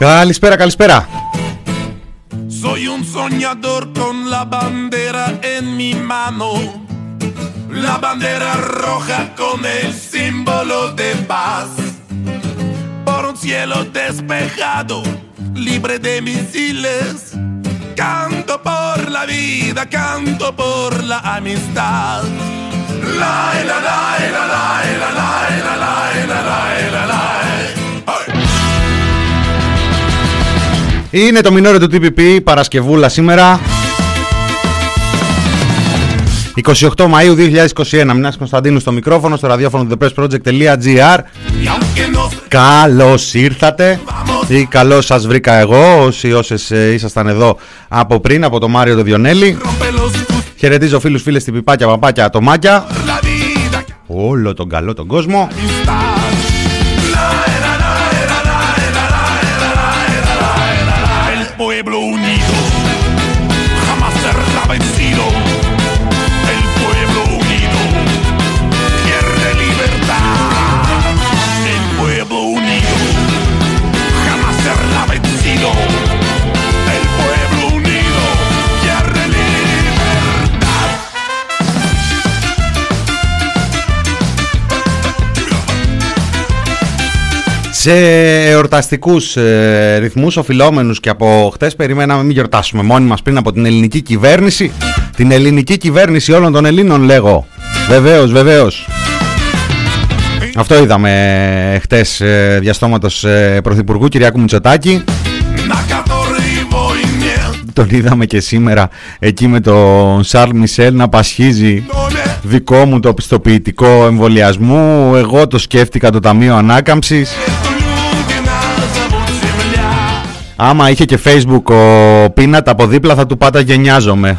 Καλησπέρα, καλησπέρα. Soy un soñador con la bandera en mi mano. La bandera roja con el símbolo de paz. Por un cielo despejado, libre de misiles. Canto por la vida, canto por la amistad. La la la la la la la la la la la la Είναι το μινόριο του TPP, Παρασκευούλα σήμερα. 28 Μαΐου 2021, Μινάς Κωνσταντίνου στο μικρόφωνο, στο ραδιόφωνο του thepressproject.gr Καλώς ήρθατε. Ή καλώς σας βρήκα εγώ, όσοι όσες ε, ήσασταν εδώ από πριν, από το Μάριο το Διονέλη. Χαιρετίζω φίλους, φίλες, τυπιπάκια, παπάκια, ατομάκια. Όλο τον καλό τον κόσμο Σε εορταστικούς ε, ρυθμούς, οφειλόμενους και από χτες, περιμέναμε μην γιορτάσουμε μόνοι μας πριν από την ελληνική κυβέρνηση. Την ελληνική κυβέρνηση όλων των Ελλήνων, λέγω. Βεβαίως, βεβαίως. Αυτό είδαμε ε, χτες ε, διαστόματος Πρωθυπουργού Κυριακού Μητσοτάκη. Τον είδαμε και σήμερα εκεί με τον Σαρλ Μισελ να πασχίζει δικό μου το πιστοποιητικό εμβολιασμού. Εγώ το σκέφτηκα το Ταμείο Ανάκαμψης. Άμα είχε και facebook ο Πίνατ από δίπλα θα του πάτα γενιάζομαι.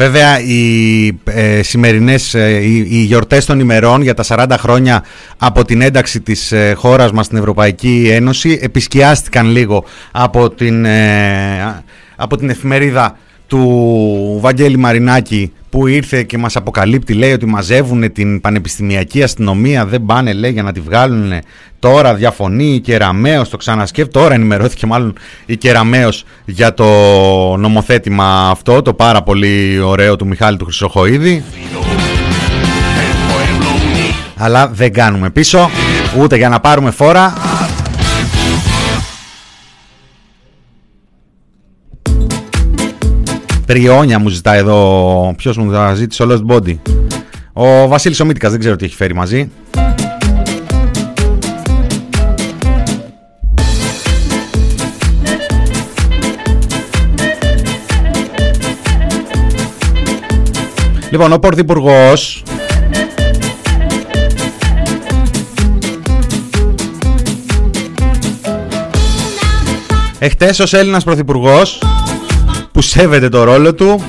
Βέβαια οι ε, σημερινές ε, οι, οι γιορτές των ημερών για τα 40 χρόνια από την ένταξη της ε, χώρας μας στην Ευρωπαϊκή Ένωση επισκιάστηκαν λίγο από την, ε, από την εφημερίδα του Βαγγέλη Μαρινάκη που ήρθε και μας αποκαλύπτει λέει ότι μαζεύουν την πανεπιστημιακή αστυνομία δεν πάνε λέει για να τη βγάλουν τώρα διαφωνεί η Κεραμέως το ξανασκέφτει τώρα ενημερώθηκε μάλλον η Κεραμέως για το νομοθέτημα αυτό το πάρα πολύ ωραίο του Μιχάλη του Χρυσοχοίδη El pueblo unido. αλλά δεν κάνουμε πίσω ούτε για να πάρουμε φόρα Πριόνια μου ζητάει εδώ. Ποιος μου θα ζήτησε, ο Lost Body. Ο Βασίλης Ομίτικα δεν ξέρω τι έχει φέρει μαζί. Λοιπόν, ο Πρωθυπουργός. Εχθές ως Έλληνας Πρωθυπουργός που σέβεται το ρόλο του.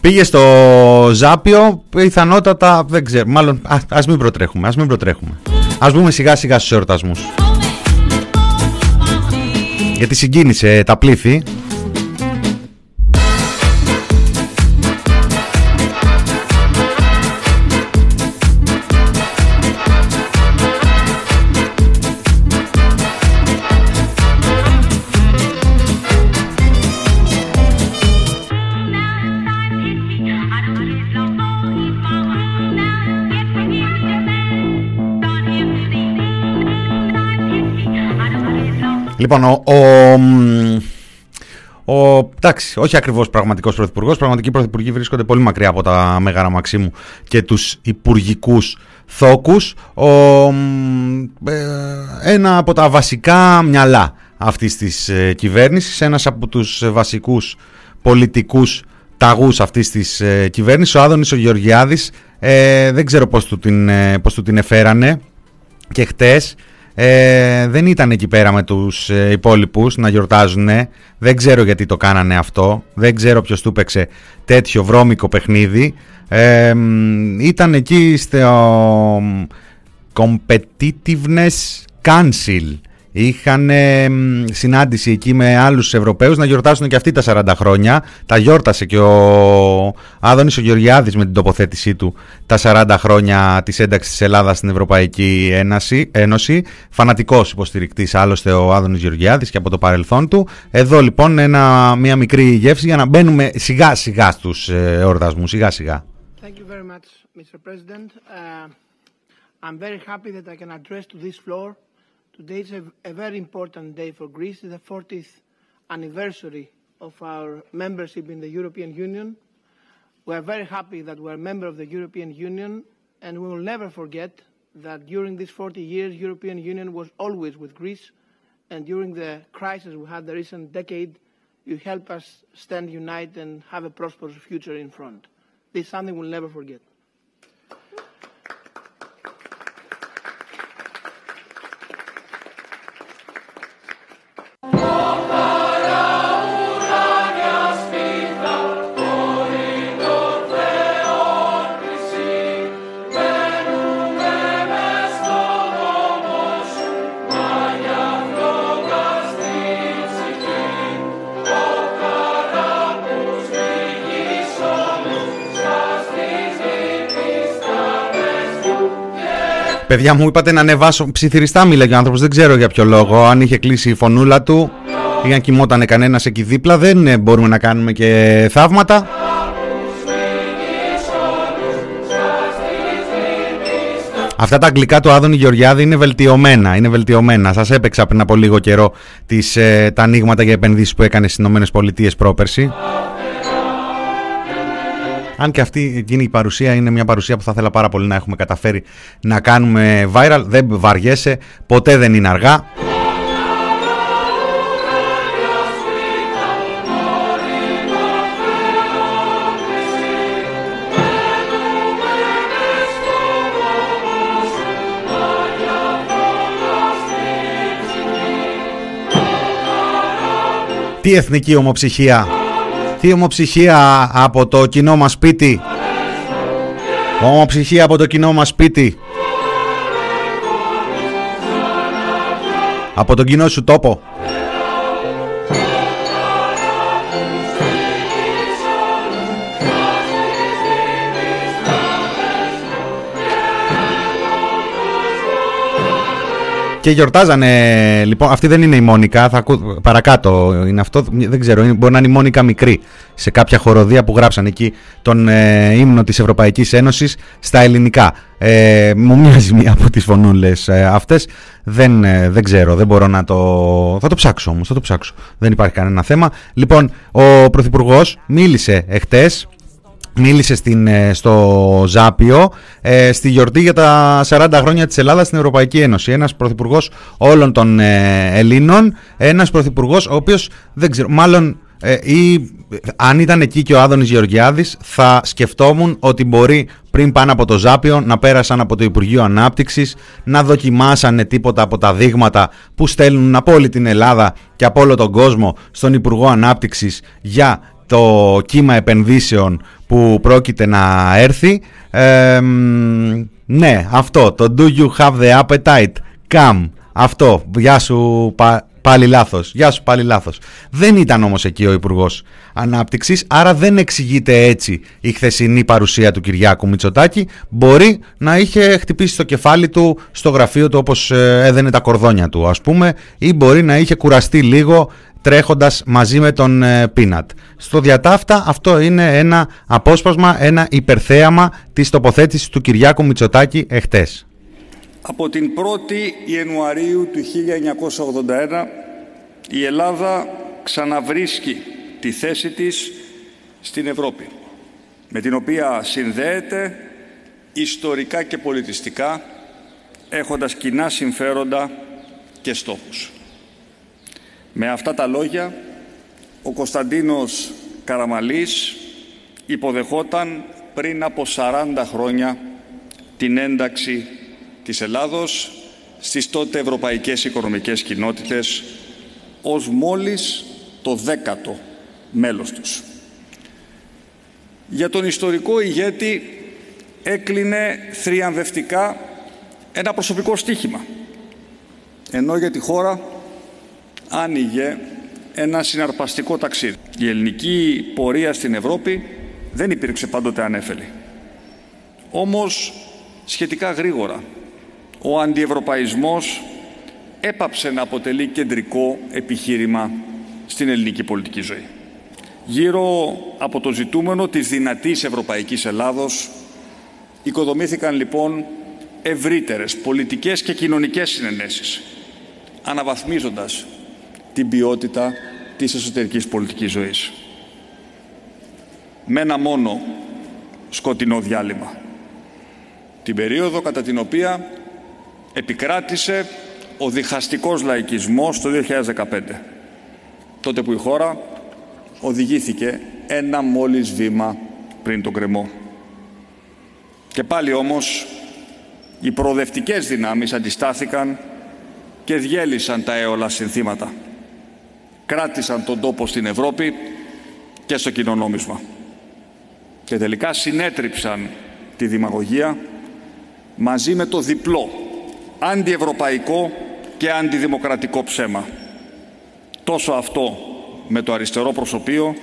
Πήγε στο Ζάπιο πιθανότατα δεν ξέρω μάλλον α, ας μην προτρέχουμε ας μην προτρέχουμε. Ας μπούμε σιγά σιγά στους εορτασμούς. Γιατί συγκίνησε τα πλήθη Λοιπόν, ο, ο, μ, ο, εντάξει, όχι ακριβώς πραγματικός πρωθυπουργός. Πραγματικοί πρωθυπουργοί βρίσκονται πολύ μακριά από τα Μέγαρα Μαξίμου και τους υπουργικούς θόκους, ο, ένα από τα βασικά μυαλά αυτής της κυβέρνησης, ένας από τους βασικούς πολιτικούς ταγούς αυτής της κυβέρνησης, ο Άδωνης ο Γεωργιάδης, δεν ξέρω πώς του την, πώς του την εφέρανε και χτες ε, δεν ήταν εκεί πέρα με τους ε, υπόλοιπους να γιορτάζουν. Δεν ξέρω γιατί το κάνανε αυτό. Δεν ξέρω ποιος του έπαιξε τέτοιο βρώμικο παιχνίδι. Ε, ήταν εκεί στο Competitiveness Council Είχαν συνάντηση εκεί με άλλους Ευρωπαίους να γιορτάσουν και αυτοί τα 40 χρόνια. Τα γιόρτασε και ο Άδωνης ο Γεωργιάδης με την τοποθέτησή του τα 40 χρόνια της ένταξης της Ελλάδας στην Ευρωπαϊκή Ένωση. Ένωση. Φανατικός υποστηρικτής άλλωστε ο Άδωνης Γεωργιάδης και από το παρελθόν του. Εδώ λοιπόν ένα, μια μικρή γεύση για να μπαίνουμε σιγά σιγά στους ε, εορτασμούς. Σιγά σιγά. Thank you very much, Mr. President. Uh, I'm very happy that I can address to this floor Today is a, a very important day for Greece. It's the 40th anniversary of our membership in the European Union. We are very happy that we are a member of the European Union, and we will never forget that during these 40 years, the European Union was always with Greece, and during the crisis we had the recent decade, you helped us stand united and have a prosperous future in front. This is something we'll never forget. Παιδιά μου είπατε να ανεβάσω ψιθυριστά μίλαγε ο άνθρωπος, δεν ξέρω για ποιο λόγο, αν είχε κλείσει η φωνούλα του ή αν κοιμότανε κανένας εκεί δίπλα, δεν ε, μπορούμε να κάνουμε και θαύματα. Αυτά τα αγγλικά του Άδωνη Γεωργιάδη είναι βελτιωμένα. Είναι βελτιωμένα. Σας έπαιξα πριν από λίγο καιρό τις, ε, τα ανοίγματα για επενδύσεις που έκανε στις ΗΠΑ πρόπερση. Αν και αυτή εκείνη η παρουσία είναι μια παρουσία που θα ήθελα πάρα πολύ να έχουμε καταφέρει να κάνουμε viral. Δεν βαριέσαι, ποτέ δεν είναι αργά. Τι εθνική ομοψυχία; Τι ομοψυχία από το κοινό μας σπίτι. Ομοψυχία από το κοινό μας σπίτι. Από τον κοινό σου τόπο. Και γιορτάζανε, λοιπόν, αυτή δεν είναι η Μόνικα, θα ακού, παρακάτω είναι αυτό, δεν ξέρω, μπορεί να είναι η Μόνικα μικρή σε κάποια χοροδία που γράψαν εκεί τον ε, ύμνο της Ευρωπαϊκής Ένωσης στα ελληνικά. Ε, μου μοιάζει μία από τις φωνούλες ε, αυτές, δεν, ε, δεν ξέρω, δεν μπορώ να το... Θα το ψάξω όμως, θα το ψάξω, δεν υπάρχει κανένα θέμα. Λοιπόν, ο Πρωθυπουργός μίλησε εχθές μίλησε στην, ε, στο Ζάπιο ε, στη γιορτή για τα 40 χρόνια της Ελλάδας στην Ευρωπαϊκή Ένωση. Ένας πρωθυπουργός όλων των ε, Ελλήνων, ένας πρωθυπουργός ο οποίος δεν ξέρω, μάλλον ή αν ήταν εκεί και ο Άδωνης Γεωργιάδης θα σκεφτόμουν ότι μπορεί πριν πάνε από το Ζάπιο να πέρασαν από το Υπουργείο Ανάπτυξης να δοκιμάσανε τίποτα από τα δείγματα που στέλνουν από όλη την Ελλάδα και από όλο τον κόσμο στον Υπουργό Ανάπτυξης για το κύμα επενδύσεων που πρόκειται να έρθει. ναι, αυτό, το Do you have the appetite? Come. Αυτό, γεια σου πάλι λάθος, γεια σου πάλι λάθος. Δεν ήταν όμως εκεί ο υπουργός Ανάπτυξης, άρα δεν εξηγείται έτσι η χθεσινή παρουσία του Κυριάκου Μητσοτάκη. Μπορεί να είχε χτυπήσει το κεφάλι του στο γραφείο του όπως ε, έδαινε τα κορδόνια του ας πούμε ή μπορεί να είχε κουραστεί λίγο τρέχοντας μαζί με τον Πίνατ. Στο διατάφτα αυτό είναι ένα απόσπασμα, ένα υπερθέαμα της τοποθέτησης του Κυριάκου Μητσοτάκη εχθές. Από την 1η Ιανουαρίου του 1981 η Ελλάδα ξαναβρίσκει τη θέση της στην Ευρώπη με την οποία συνδέεται ιστορικά και πολιτιστικά, έχοντας κοινά συμφέροντα και στόχους. Με αυτά τα λόγια, ο Κωνσταντίνος Καραμαλής υποδεχόταν πριν από 40 χρόνια την ένταξη της Ελλάδος στις τότε ευρωπαϊκές οικονομικές κοινότητες ως μόλις το δέκατο μέλος τους. Για τον ιστορικό ηγέτη έκλεινε θριαμβευτικά ένα προσωπικό στίχημα, ενώ για τη χώρα άνοιγε ένα συναρπαστικό ταξίδι. Η ελληνική πορεία στην Ευρώπη δεν υπήρξε πάντοτε ανέφελη. Όμως σχετικά γρήγορα ο αντιευρωπαϊσμός έπαψε να αποτελεί κεντρικό επιχείρημα στην ελληνική πολιτική ζωή. Γύρω από το ζητούμενο της δυνατής Ευρωπαϊκής Ελλάδος οικοδομήθηκαν λοιπόν ευρύτερες πολιτικές και κοινωνικές συνενέσεις αναβαθμίζοντας την ποιότητα της εσωτερικής πολιτικής ζωής. Με ένα μόνο σκοτεινό διάλειμμα. Την περίοδο κατά την οποία επικράτησε ο διχαστικός λαϊκισμός το 2015. Τότε που η χώρα οδηγήθηκε ένα μόλις βήμα πριν τον κρεμό. Και πάλι όμως οι προοδευτικές δυνάμεις αντιστάθηκαν και διέλυσαν τα έολα συνθήματα. Κράτησαν τον τόπο στην Ευρώπη και στο κοινωνόμισμα. Και τελικά συνέτριψαν τη δημαγωγία μαζί με το διπλό αντιευρωπαϊκό και αντιδημοκρατικό ψέμα. Τόσο αυτό με το αριστερό προσωπείο,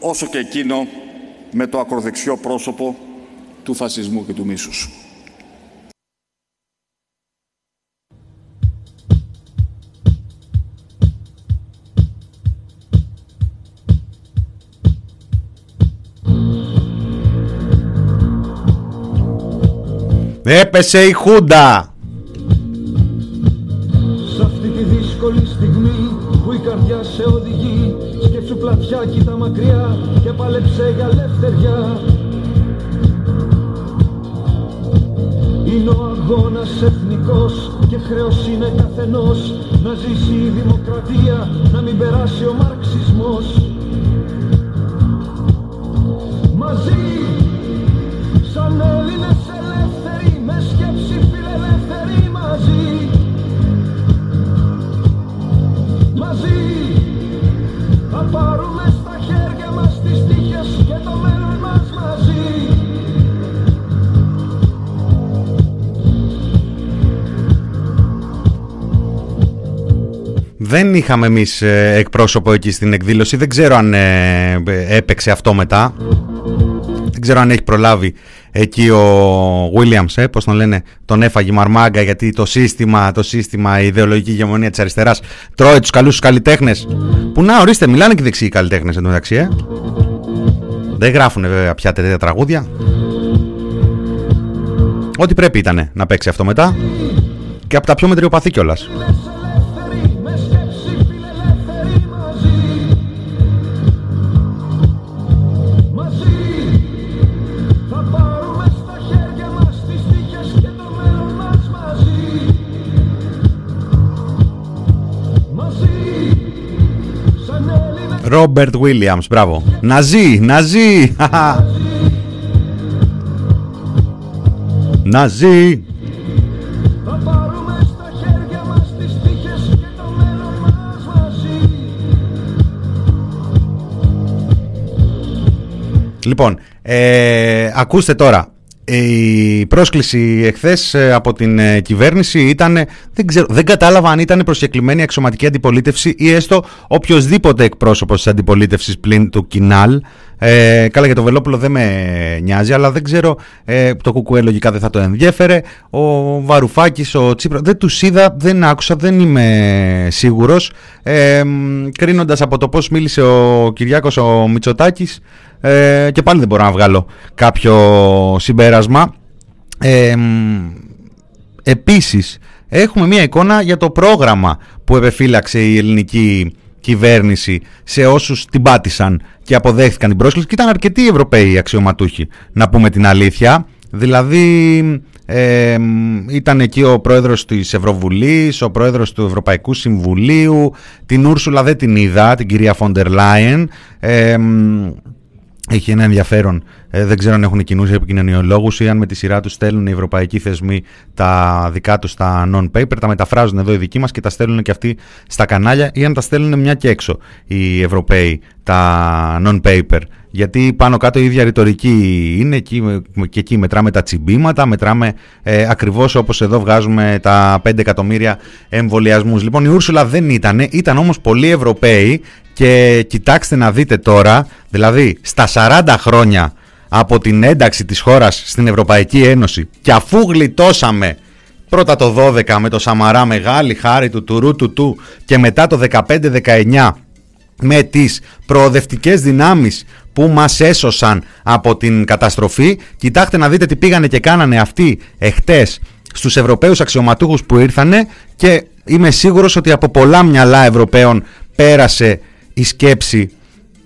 όσο και εκείνο με το ακροδεξιό πρόσωπο του φασισμού και του μίσους. Έπεσε η Χούντα! καρδιά σε οδηγεί Σκέψου πλατιά, κοίτα μακριά Και παλέψε για ελευθεριά. Είναι ο αγώνας εθνικός Και χρέος είναι καθενός. Να ζήσει η δημοκρατία Να μην περάσει ο μαρξισμός Δεν είχαμε εμείς ε, εκπρόσωπο εκεί στην εκδήλωση. Δεν ξέρω αν ε, έπαιξε αυτό μετά. Δεν ξέρω αν έχει προλάβει εκεί ο Williams, ε, πώς τον λένε, τον έφαγε μαρμάγκα γιατί το σύστημα, το σύστημα, η ιδεολογική ηγεμονία της αριστεράς τρώει τους καλούς τους καλλιτέχνες. Που να ορίστε, μιλάνε και οι δεξιοί καλλιτέχνες εντωμεταξύ, ε. Δεν γράφουν βέβαια πια τέτοια τραγούδια. Ό,τι πρέπει ήταν να παίξει αυτό μετά. Και από τα πιο μετριοπαθή κιόλας. Ρόμπερτ Βίλιαμς, μπράβο. Να ζει, να ζει. Να ζει. Λοιπόν, ε, ακούστε τώρα η πρόσκληση εχθές ε, από την ε, κυβέρνηση ήταν, δεν, ξέρω, δεν κατάλαβα αν ήταν προσκεκλημένη αξιωματική αντιπολίτευση ή έστω οποιοδήποτε εκπρόσωπος της αντιπολίτευσης πλην του Κινάλ. Ε, καλά για το Βελόπουλο δεν με νοιάζει, αλλά δεν ξέρω, ε, το Κουκουέ λογικά δεν θα το ενδιέφερε. Ο Βαρουφάκης, ο Τσίπρα, δεν τους είδα, δεν άκουσα, δεν είμαι σίγουρος. Ε, κρίνοντας από το πώς μίλησε ο Κυριάκος ο Μητσοτάκης, ε, και πάλι δεν μπορώ να βγάλω κάποιο συμπέρασμα. Ε, επίσης, έχουμε μια εικόνα για το πρόγραμμα που επεφύλαξε η ελληνική κυβέρνηση σε όσους την πάτησαν και αποδέχθηκαν την πρόσκληση και ήταν αρκετοί Ευρωπαίοι αξιωματούχοι, να πούμε την αλήθεια. Δηλαδή ε, ήταν εκεί ο πρόεδρος της Ευρωβουλής, ο πρόεδρος του Ευρωπαϊκού Συμβουλίου, την Ούρσουλα δεν την είδα, την κυρία Φόντερ Λάιεν. Ε, έχει ένα ενδιαφέρον. Ε, δεν ξέρω αν έχουν κοινούς επικοινωνιολόγους ή αν με τη σειρά τους στέλνουν οι ευρωπαϊκοί θεσμοί τα δικά τους στα non-paper, τα μεταφράζουν εδώ οι δικοί μας και τα στέλνουν και αυτοί στα κανάλια ή αν τα στέλνουν μια και έξω οι Ευρωπαίοι τα non-paper. Γιατί πάνω κάτω η ίδια ρητορική είναι εκεί, και εκεί μετράμε τα τσιμπήματα, μετράμε ε, ακριβώς όπως εδώ βγάζουμε τα 5 εκατομμύρια εμβολιασμούς. Λοιπόν η Ούρσουλα δεν ήταν, ήταν όμως πολλοί Ευρωπαίοι και κοιτάξτε να δείτε τώρα, δηλαδή στα 40 χρόνια από την ένταξη της χώρας στην Ευρωπαϊκή Ένωση και αφού γλιτώσαμε πρώτα το 12 με το Σαμαρά μεγάλη χάρη του τουρού του του και μετά το 15-19 με τις προοδευτικές δυνάμεις που μας έσωσαν από την καταστροφή. Κοιτάξτε να δείτε τι πήγανε και κάνανε αυτοί εχτες στους Ευρωπαίους αξιωματούχους που ήρθανε και είμαι σίγουρος ότι από πολλά μυαλά Ευρωπαίων πέρασε η σκέψη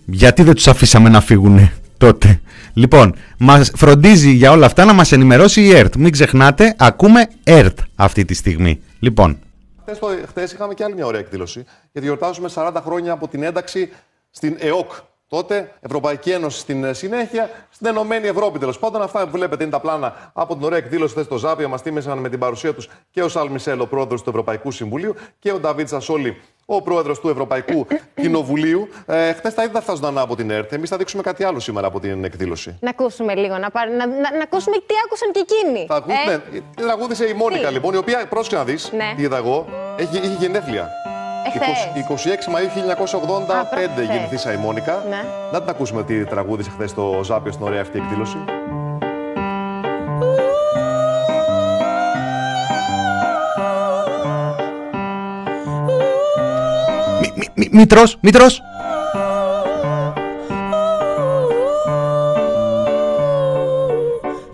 γιατί δεν τους αφήσαμε να φύγουν τότε. Λοιπόν, μας φροντίζει για όλα αυτά να μας ενημερώσει η ΕΡΤ. Μην ξεχνάτε, ακούμε ΕΡΤ αυτή τη στιγμή. Λοιπόν. Χθες είχαμε και άλλη μια ωραία εκδήλωση, γιατί γιορτάζουμε 40 χρόνια από την ένταξη στην ΕΟΚ, Τότε Ευρωπαϊκή Ένωση στην ε, συνέχεια, στην Ενωμένη Ευρώπη τέλος πάντων. Αυτά που βλέπετε είναι τα πλάνα από την ωραία εκδήλωση χθες στο Ζάπια. Μας τίμησαν με την παρουσία τους και ο Σαλ Μισελ, ο πρόεδρος του Ευρωπαϊκού Συμβουλίου, και ο Νταβίτ Σασόλη, ο πρόεδρος του Ευρωπαϊκού Κοινοβουλίου. Ε, Χθες τα είδα φτάσονταν από την ΕΡΤ. Εμείς θα δείξουμε κάτι άλλο σήμερα από την εκδήλωση. Να ακούσουμε λίγο, να, πάρ, να, να, να ακούσουμε τι άκουσαν και εκείνοι. Θα ακούσουμε. Ε; Ναι, τραγούδισε η Μόνικα λοιπόν, η οποία πρόσεχε να δεις, ναι. τι είδα εγώ, έχει, έχει γενέθλια. 26 Μαΐου 1985 γεννηθήσα η Μόνικα. Ναι. Να την ακούσουμε τι τραγούδισε χθες στο Ζάπιο στην ωραία αυτή εκδήλωση. Μητρός, Μητρός!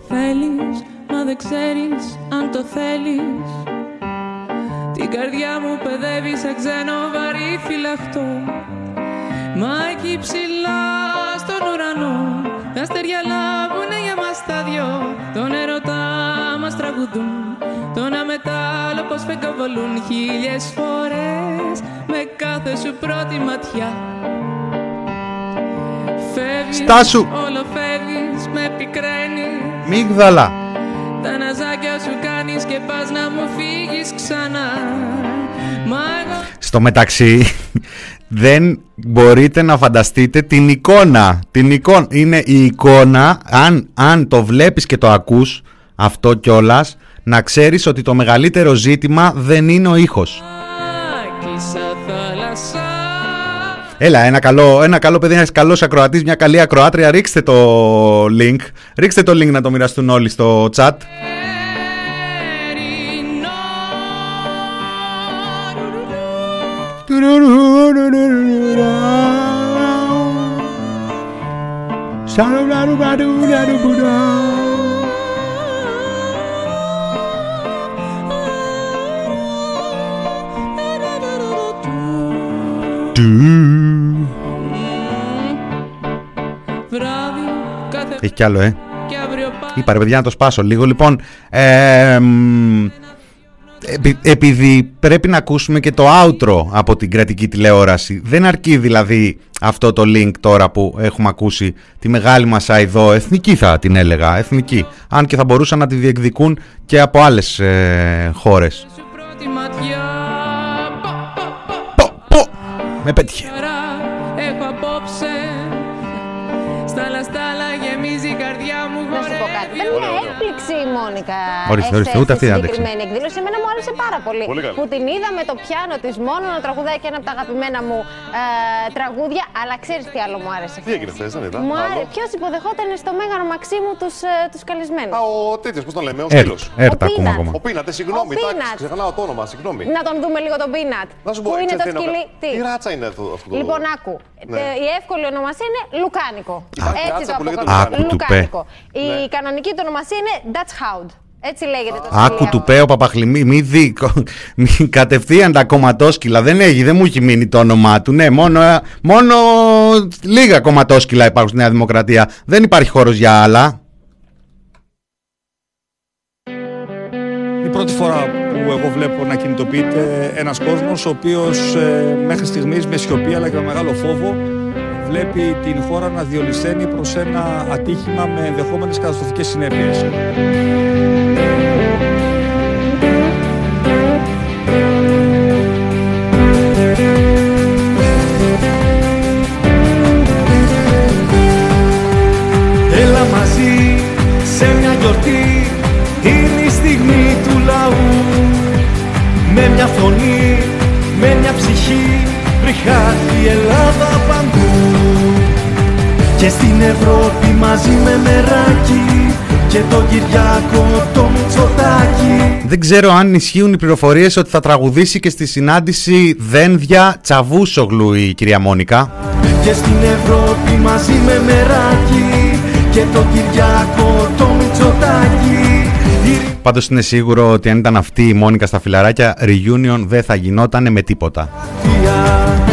Θέλεις, μα δεν ξέρεις αν το θέλεις την καρδιά μου παιδεύει σε ξένο βαρύ φυλαχτό Μα εκεί ψηλά στον ουρανό Τα αστέρια λάβουνε για μας τα δυο. Τον ερωτά μας τραγουδούν Τον αμετάλλο πως φεκοβολούν χίλιες φορές Με κάθε σου πρώτη ματιά. Φεύγεις, Στάσου. όλο φεύγεις, με πικραίνεις. Μίγδαλα τα ναζάκια σου κάνεις και πας να μου φύγεις ξανά Στο μεταξύ δεν μπορείτε να φανταστείτε την εικόνα. Την εικόνα. Είναι η εικόνα, αν, αν το βλέπεις και το ακούς αυτό κιόλας, να ξέρεις ότι το μεγαλύτερο ζήτημα δεν είναι ο ήχος. Έλα, ένα καλό, ένα καλό παιδί, ένας καλός ακροατής, μια καλή ακροάτρια. Ρίξτε το link. Ρίξτε το link να το μοιραστούν όλοι στο chat. Έχει κι άλλο, ε. Είπα ρε παιδιά να το σπάσω λίγο. Λοιπόν, ε, επειδή πρέπει να ακούσουμε και το outro από την κρατική τηλεόραση. Δεν αρκεί δηλαδή αυτό το link τώρα που έχουμε ακούσει τη μεγάλη μας αηδό, εθνική θα την έλεγα, εθνική. Αν και θα μπορούσαν να τη διεκδικούν και από άλλες ε, χώρες. Πω, Με πέτυχε. έκπληξη η Μόνικα. Ορίστε, ορίστε, ούτε αυτή δεν άντεξε. συγκεκριμένη εκδήλωση. Εμένα μου άρεσε πάρα πολύ. πολύ που την είδα με το πιάνο της μόνο να τραγουδάει και ένα από τα αγαπημένα μου ε, τραγούδια. Αλλά ξέρεις τι άλλο μου άρεσε. Τι έγινε χθες, δεν είδα. Μου άρεσε. Ποιος υποδεχόταν στο Μέγαρο Μαξίμου τους τους ε, καλεσμένου. Α, ο τέτοιος, πώς τον λέμε, ο Σκύλο. Έρτα ακόμα ακόμα. Ο Πίνατ, συγγνώμη, ξεχνάω το όνομα, συγγνώμη. Να τον δούμε λίγο τον Πίνατ. Να σου πω, που είναι το σκυλί. Τι; Ράτσα είναι αυτό. Λοιπόν, άκου. Ναι. Η εύκολη ονομασία είναι Λουκάνικο. Έτσι το αποκαλώ. Λουκάνικο. Η ναι. κανονική του ονομασία είναι Dutch Hound. Έτσι λέγεται το Άκου του Πέο Παπαχλημή, μη δει. Μη κατευθείαν τα κομματόσκυλα. Δεν έχει, δεν μου έχει μείνει το όνομά του. Ναι, μόνο, μόνο λίγα κομματόσκυλα υπάρχουν στη Νέα Δημοκρατία. Δεν υπάρχει χώρος για άλλα. πρώτη φορά που εγώ βλέπω να κινητοποιείται ένας κόσμος ο οποίος ε, μέχρι στιγμής με σιωπή αλλά και με μεγάλο φόβο βλέπει την χώρα να διολυσθένει προς ένα ατύχημα με ενδεχόμενες καταστροφικές συνέπειες. Έλα μαζί σε μια γιορτή Είναι η στιγμή του λαού Με μια φωνή, με μια ψυχή Βρυχάτη η Ελλάδα παντού Και στην Ευρώπη μαζί με μεράκι Και τον Κυριάκο το Μητσοτάκι Δεν ξέρω αν ισχύουν οι πληροφορίες ότι θα τραγουδήσει και στη συνάντηση Δένδια Τσαβούσογλου η κυρία Μόνικα. Και στην Ευρώπη μαζί με μεράκι Και τον Κυριάκο το Μητσοτάκι Η Πάντως είναι σίγουρο ότι αν ήταν αυτή η Μόνικα στα φιλαράκια, reunion δεν θα γινόταν με τίποτα. Ριγιά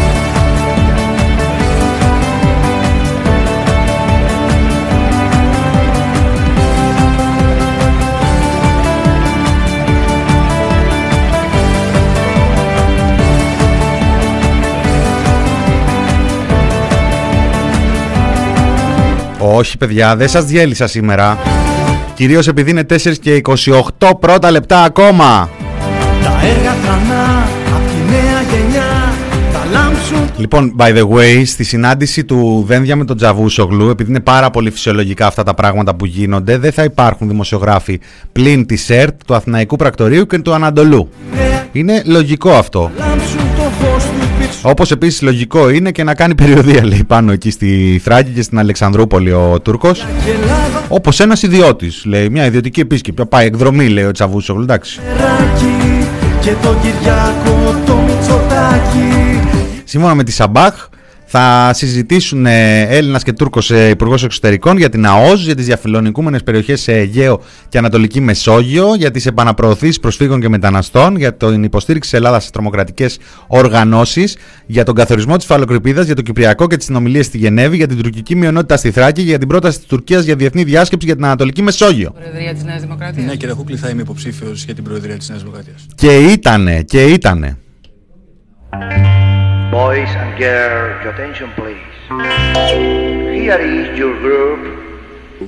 Όχι, παιδιά, δεν σας διέλυσα σήμερα. Κυρίως επειδή είναι 4 και 28 πρώτα λεπτά ακόμα. Τα έργα τρανά απ' τη νέα γενιά Θα λάμψουν Λοιπόν, by the way, στη συνάντηση του Δένδια με τον Τζαβούσογλου, επειδή είναι πάρα πολύ φυσιολογικά αυτά τα πράγματα που γίνονται, δεν θα υπάρχουν δημοσιογράφοι πλην της ΕΡΤ, του Αθηναϊκού Πρακτορείου και του Ανατολού. Είναι λογικό αυτό. λάμψουν το φως του πίσω Όπως επίσης λογικό είναι και να κάνει περιοδία, λέει, πάνω εκεί στη Θράκη και στην Αλεξανδρούπολη ο Τούρκος. Και Ελλάδα Όπως ένας ιδιώτης, λέει, μια ιδιωτική επίσκεψη. Πάει εκδρομή, λέει ο Τσαβούσογλου, εντάξει. μεράκι Και τον Κυριάκο το Μητσοτάκι Σύμφωνα με τη Σαμπάχ, θα συζητήσουν ε, Έλληνας και Τούρκος ε, υπουργός εξωτερικών για την ΑΟΣ, για τις διαφιλονικούμενες περιοχές σε Αιγαίο και Ανατολική Μεσόγειο, για τις επαναπροωθήσεις προσφύγων και μεταναστών, για την υποστήριξη της Ελλάδας σε τρομοκρατικές οργανώσεις, για τον καθορισμό της φαλοκρηπίδας, για το Κυπριακό και τις συνομιλίες στη Γενέβη, για την τουρκική μειονότητα στη Θράκη, για την πρόταση της Τουρκίας για διεθνή διάσκεψη για την Ανατολική Μεσόγειο. Προεδρία της Νέας Δημοκρατίας. Ναι, κύριε Χούκλη, θα είμαι υποψήφιος για την Προεδρία της Νέας Δημοκρατίας. Και ήτανε, και ήτανε. Boys and girls, your attention please. Here is your group.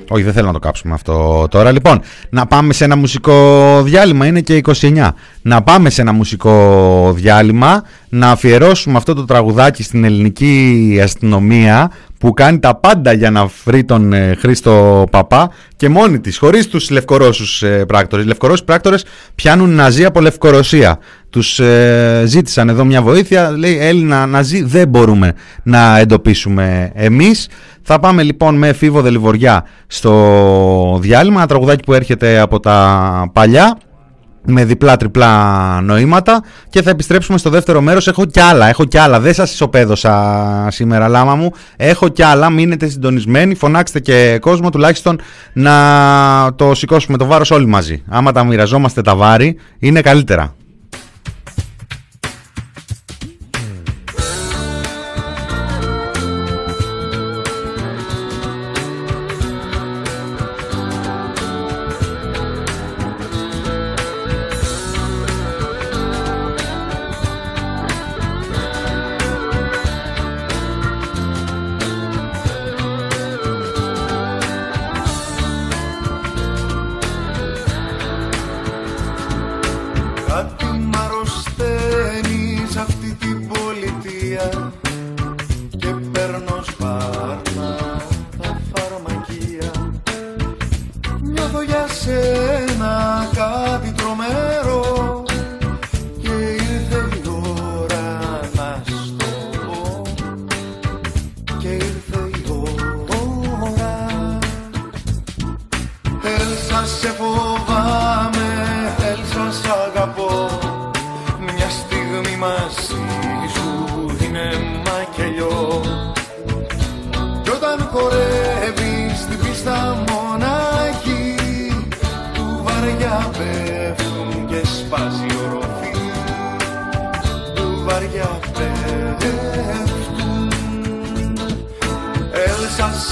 Όχι, δεν θέλω να το κάψουμε αυτό τώρα. Λοιπόν, να πάμε σε ένα μουσικό διάλειμμα. Είναι και 29. Να πάμε σε ένα μουσικό διάλειμμα. Να αφιερώσουμε αυτό το τραγουδάκι στην ελληνική αστυνομία που κάνει τα πάντα για να βρει τον ε, Χρήστο Παπά και μόνη της, χωρίς τους λευκορώσους ε, πράκτορες. Οι λευκορώσοι πράκτορες πιάνουν ναζί από Λευκορωσία. Τους ε, ζήτησαν εδώ μια βοήθεια, λέει Έλληνα ναζί δεν μπορούμε να εντοπίσουμε εμείς. Θα πάμε λοιπόν με Φίβο Δελιβοριά στο διάλειμμα, ένα τραγουδάκι που έρχεται από τα παλιά με διπλά-τριπλά νοήματα και θα επιστρέψουμε στο δεύτερο μέρος. Έχω κι άλλα, έχω κι άλλα. Δεν σας ισοπαίδωσα σήμερα, λάμα μου. Έχω κι άλλα, μείνετε συντονισμένοι, φωνάξτε και κόσμο τουλάχιστον να το σηκώσουμε το βάρος όλοι μαζί. Άμα τα μοιραζόμαστε τα βάρη, είναι καλύτερα.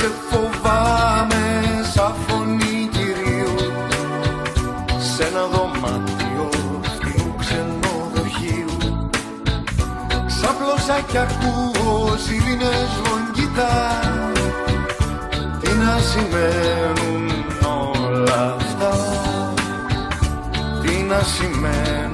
σε φοβάμαι σαν φωνή κυρίου. Σε ένα δωμάτιο φτηνού ξενοδοχείου. Σαν κι ακούω ζηλίνες βογγητά τι να σημαίνουν όλα αυτά; Τι να σημαίνουν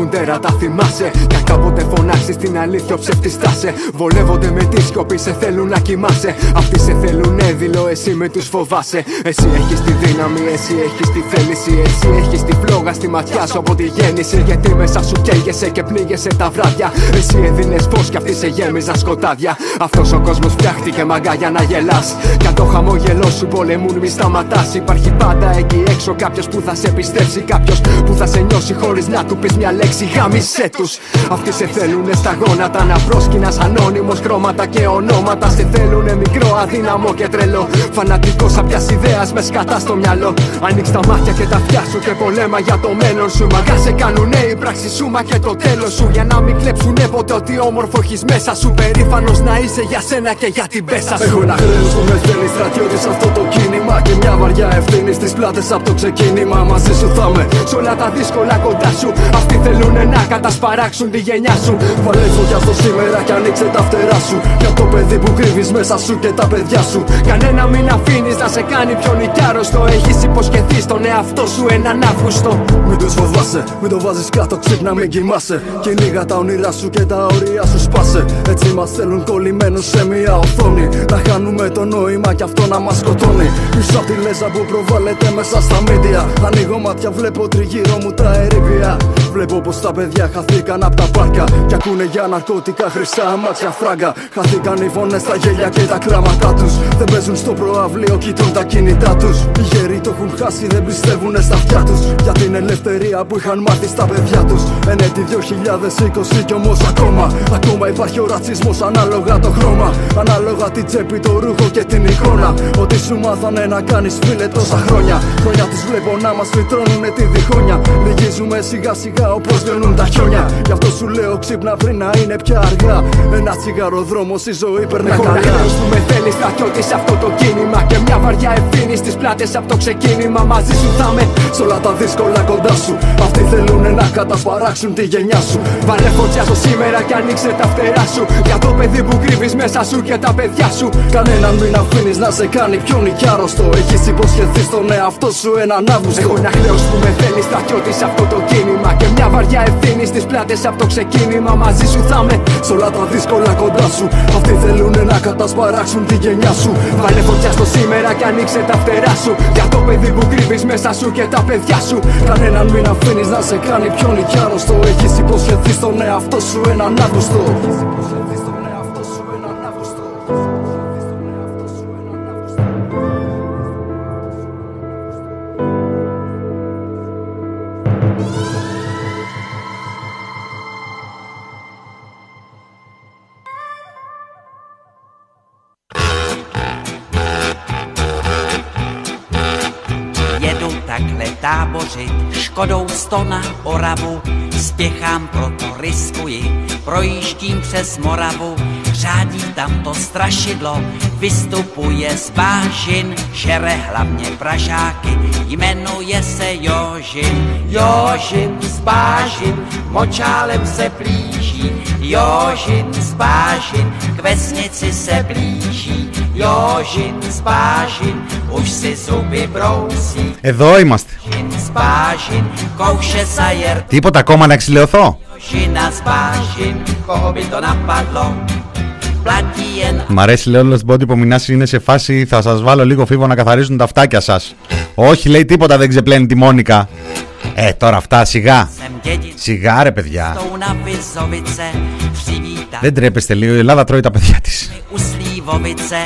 εδώ κάτω υπάρχουν τέρατα θυμάσαι Κι αν κάποτε φωνάξεις την αλήθεια ο ψεύτης στάσε Βολεύονται με τη σκοπή σε θέλουν να κοιμάσαι. Αυτοί σε θέλουν έδειλο εσύ με τους φοβάσαι. Εσύ έχεις τη δύναμη, εσύ έχεις τη θέληση. Εσύ έχεις τη φλόγα στη ματιά σου από τη γέννηση Γιατί μέσα σου καίγεσαι και πνίγεσαι τα βράδια. Εσύ έδινες φως κι αυτοί σε γέμιζαν σκοτάδια. Αυτός ο κόσμος φτιάχτηκε μαγκά για να γελάς. Κι αν το χαμόγελό σου πολεμούν μη σταματάς. Υπάρχει πάντα εκεί έξω κάποιος που θα σε πιστέψει. Κάποιος που θα σε νιώσει χωρίς να του πεις μια λέξη Γάμισέ τους. Αυτοί σε θέλουνε στα γόνατα. Να πρόσκυνας Ανώνυμος χρώματα και ονόματα. Σε θέλουνε μικρό, αδύναμο και τρελό. Φανατικός απιάς ιδέας μες σκατά στο μυαλό. Ανοίξ τα μάτια και τα αυτιά σου και πολέμα για το μέλλον σου. Μαγκά σε κάνουνε η πράξη σου μα και το τέλος σου. Για να μην κλέψουνε ποτέ ότι όμορφο έχεις μέσα σου. Περήφανος να είσαι για σένα και για την πέσα σου. Έχω ένα χρέος που με στέλνει στρατιώτη σε αυτό το κίνημα. Και μια βαριά ευθύνη στις πλάτες από το ξεκίνημα. Μαζί σου θα με Σ' όλα τα δύσκολα κοντά σου. Αυτοί θέλουνε να κατασπαράξουν τη γενιά σου Βάλε φωτιά στο σήμερα και ανοίξε τα φτερά σου. Για το παιδί που κρύβεις μέσα σου και τα παιδιά σου. Κανένα μην αφήνεις να σε κάνει πιο νοικιάρος. Το έχεις υποσχεθεί στον εαυτό σου έναν Αύγουστο. Μην τους φοβάσαι, μην το βάζεις κάτω ξύπνα μην κοιμάσαι. Κυνήγα τα όνειρά σου και τα όρια σου σπάσε. Έτσι μας θέλουν κολλημένους σε μια οθόνη. Να χάνουμε το νόημα κι αυτό να μας σκοτώνει. Πίσω απ' τη λέζα που προβάλλεται μέσα στα μίντια. Ανοίγω μάτια βλέπω τριγύρω μου τα ερήπια. Βλέπω πως τα παιδιά χαθήκαν απ' τα πάρκα. Κι ακούνε για ναρκωτικά χρυσά μάτια φράγκα Χαθήκαν οι φωνές, τα γέλια και τα κλάματα μπροστά τους. Δεν παίζουν στο προαυλίο, κοιτούν τα κινητά τους. Οι γεροί το έχουν χάσει, δεν πιστεύουν στα αυτιά τους. Για την ελευθερία που είχαν μάθει στα παιδιά τους. Ενέτη 2020 κι όμως ακόμα. Ακόμα υπάρχει ο ρατσισμός ανάλογα το χρώμα. Ανάλογα την τσέπη, το ρούχο και την εικόνα. Ότι σου μάθανε να κάνεις φίλε τόσα χρόνια. Χρόνια τους βλέπω να μας φυτρώνουν τη διχόνια. Λυγίζουμε σιγά σιγά όπως λιώνουν τα χιόνια. Γι' αυτό σου λέω ξύπνα πριν να είναι πια αργά. Ένα τσιγάρο δρόμο η ζωή περνά Έχω καλά. να που με θέλεις στρατιώτη σε αυτό το κίνημα. Και μια βαριά ευθύνη στις πλάτες από το ξεκίνημα. Μαζί σου θα με Σ' όλα τα δύσκολα κοντά σου. Αυτοί θέλουν να κατασπαράξουν τη γενιά σου. Βάλε φωτιά στο σήμερα και ανοίξε τα φτερά σου. Για το παιδί που κρύβεις μέσα σου και τα παιδιά σου. Κανέναν μην αφήνεις να σε κάνει πιο νικιάρωστο. Έχεις υποσχεθεί στον εαυτό σου έναν Αύγουστο. Έχω ένα χρέος που με θέλεις στρατιώτη σε αυτό το κίνημα. Και μια βαριά ευθύνη στις πλάτες από το ξεκίνημα. Μαζί σου θα με Σ' όλα τα δύσκολα κοντά σου. Αυτοί θέλουν να κατασπαράξουν τη γενιά σου. Βάλε φωτιά στο σήμερα και ανοίξε τα φτερά σου. Για το παιδί που κρύβεις μέσα σου και τα παιδιά σου. Κανέναν μην αφήνεις να σε κάνει πιο νικιάρωστο. Έχεις υποσχεθεί στον εαυτό σου έναν Αύγουστο. Škodou sto na Oravu, spěchám, proto riskuji, projíždím přes Moravu, řádí tam to strašidlo, vystupuje z bážin, žere hlavně pražáky, jmenuje se Jožin. Jožin z bážin, močálem se blíží, Jožin z bážin, k vesnici se blíží, Jožin z bážin, už si zuby brousí, Εδώ είμαστε. Jožin z bážin, kouše zajer, Τίποτα ακόμα να εξηλαιωθώ. Jožina z bážin, koho by to napadlo, platí jen Μ' αρέσει λέει όλος την πόντι που μηνάς είναι σε φάση θα σας βάλω λίγο φίβο να καθαρίζουν τα αυτάκια σας. Όχι λέει τίποτα δεν ξεπλένει τη Μόνικα. Ε τώρα αυτά σιγά. jsem dědic, Σιγά ρε παιδιά. tou na Vizovice, přivítat Δεν τρέπεστε λίγο η Ελλάδα τρώει τα παιδιά της. u Slívovice,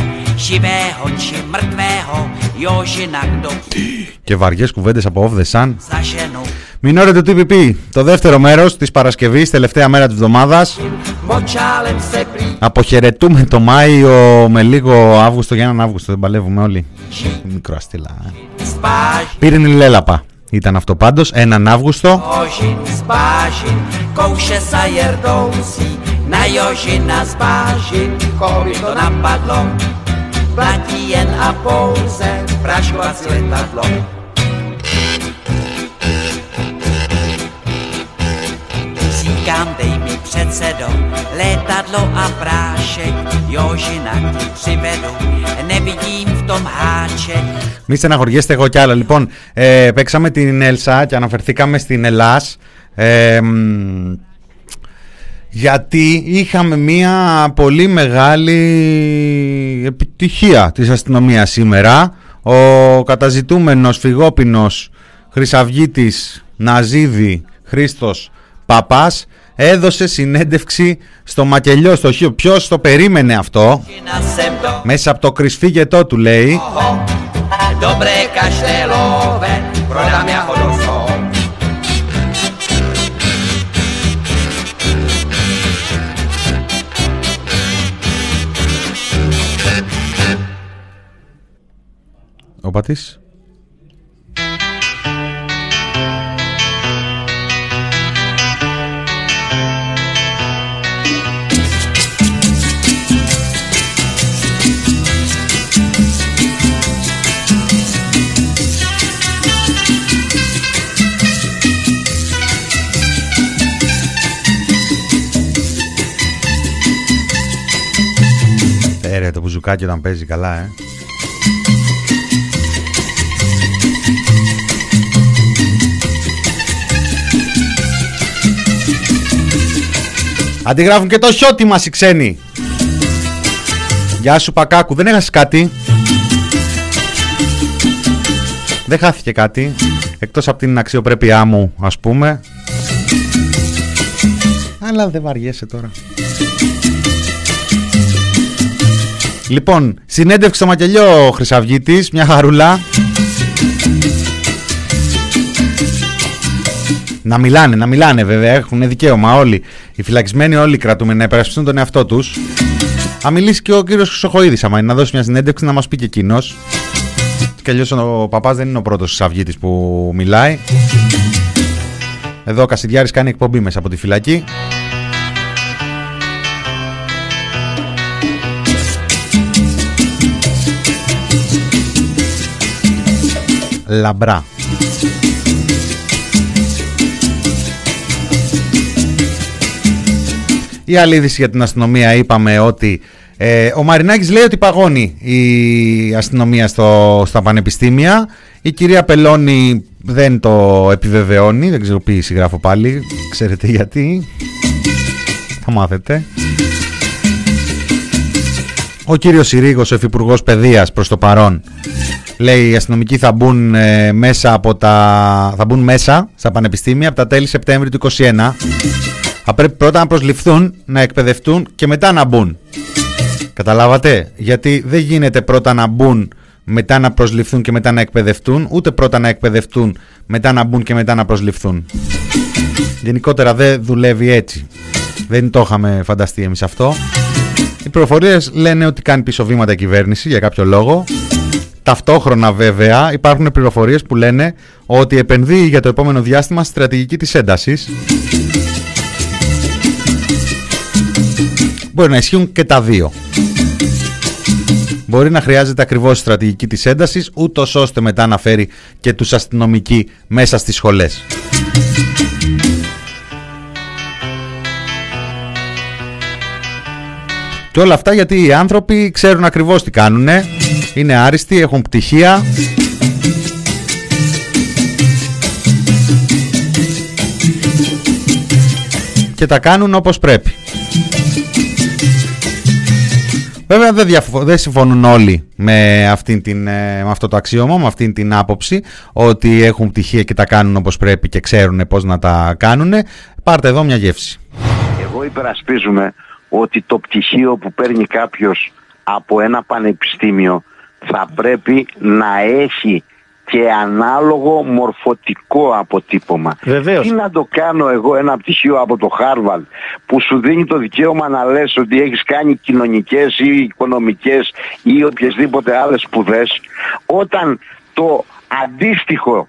živého či mrtvého, Jožina kdo Και βαριές κουβέντες από Off the Sun. za ženu, Μην το TPP. Το δεύτερο μέρος της Παρασκευής, τελευταία μέρα της εβδομάδας. močálem se blíží, Αποχαιρετούμε το Μάιο με λίγο Αύγουστο για έναν Αύγουστο. Δεν παλεύουμε όλοι. Μικρό αστήλα. ε. spáž, Πήρε η Λέλαπα. Ήταν αυτό πάντως, έναν Αύγουστο. Jožin spážin, kouše zajer dousí, na Jožina spážin, koho by to napadlo, platí jen a pouze praškovací letadlo. Říkám, dej mi předsedo, létadlo a prášek, Jožina ti přivedu, nevidím v tom háček, Μη στεναχωριέστε εγώ κι άλλα. Λοιπόν, ε, παίξαμε την Έλσα και αναφερθήκαμε στην Ελλάς. Ε, μ, γιατί είχαμε μια πολύ μεγάλη επιτυχία της αστυνομίας σήμερα. Ο καταζητούμενος φυγόπινος Χρυσαυγίτης Ναζίδη Χρήστος Παπάς έδωσε συνέντευξη στο μακελιό στο χείο. Ποιος το περίμενε αυτό; na sem do Μέσα από το κρυσφύγετό του λέει. toho, dobré Ε, ρε, το μπουζουκάκι όταν παίζει καλά, ε. Αντιγράφουν και το χιότι μας οι ξένοι. Γεια σου Πακάκου, δεν έχασες κάτι; Δεν χάθηκε κάτι. Εκτός από την αξιοπρέπειά μου, ας πούμε. Αλλά δεν βαριέσαι τώρα. Λοιπόν, συνέντευξη στο μακελιό Χρυσαυγίτης, μια χαρούλα. Να μιλάνε, να μιλάνε βέβαια, έχουν δικαίωμα όλοι. Οι φυλακισμένοι όλοι κρατούμε να υπερασπιστούν τον εαυτό τους. Α μιλήσει και ο κύριος Χρυσοχοίδης άμα είναι να δώσει μια συνέντευξη να μας πει και εκείνος. Και αλλιώς ο παπάς δεν είναι ο πρώτος Χρυσαυγίτης που μιλάει. Εδώ ο Κασιδιάρης κάνει εκπομπή μέσα από τη φυλακή. Λαμπρά. Η άλλη είδηση για την αστυνομία είπαμε ότι ε, ο Μαρινάκης λέει ότι παγώνει η αστυνομία στο, στα πανεπιστήμια. Η κυρία Πελώνη δεν το επιβεβαιώνει, δεν ξέρω ποιοι συγγράφω πάλι, ξέρετε γιατί. Θα μάθετε. Ο κύριος Συρίγος, ο Υφυπουργός Παιδείας προς το παρόν, λέει οι αστυνομικοί θα μπουν, ε, μέσα από τα, θα μπουν μέσα στα πανεπιστήμια από τα τέλη Σεπτέμβρη του 2021. Θα πρέπει πρώτα να προσληφθούν, να εκπαιδευτούν και μετά να μπουν. Καταλάβατε, γιατί δεν γίνεται πρώτα να μπουν, μετά να προσληφθούν και μετά να εκπαιδευτούν, ούτε πρώτα να εκπαιδευτούν, μετά να μπουν και μετά να προσληφθούν. Γενικότερα δεν δουλεύει έτσι. Δεν το είχαμε φανταστεί εμείς αυτό. Οι προφορίες λένε ότι κάνει πίσω βήματα η κυβέρνηση για κάποιο λόγο. Ταυτόχρονα βέβαια υπάρχουν πληροφορίες που λένε ότι επενδύει για το επόμενο διάστημα στη στρατηγική της έντασης. Μπορεί να ισχύουν και τα δύο. Μπορεί να χρειάζεται ακριβώς η στρατηγική της έντασης, ούτως ώστε μετά να φέρει και τους αστυνομικοί μέσα στις σχολές. Και όλα αυτά γιατί οι άνθρωποι ξέρουν ακριβώς τι κάνουν. Είναι άριστοι, έχουν πτυχία. Και τα κάνουν όπως πρέπει. Βέβαια δεν, δεν συμφωνούν όλοι με, αυτήν την, ε, με αυτό το αξίωμα, με αυτήν την άποψη ότι έχουν πτυχία και τα κάνουν όπως πρέπει και ξέρουν πώς να τα κάνουν. Πάρτε εδώ μια γεύση. Εγώ υπερασπίζουμε ότι το πτυχίο που παίρνει κάποιος από ένα πανεπιστήμιο θα πρέπει να έχει και ανάλογο μορφωτικό αποτύπωμα. Βεβαίως. Τι να το κάνω εγώ ένα πτυχίο από το Χάρβαλ που σου δίνει το δικαίωμα να λες ότι έχεις κάνει κοινωνικές ή οικονομικές ή οποιασδήποτε άλλες σπουδές όταν το αντίστοιχο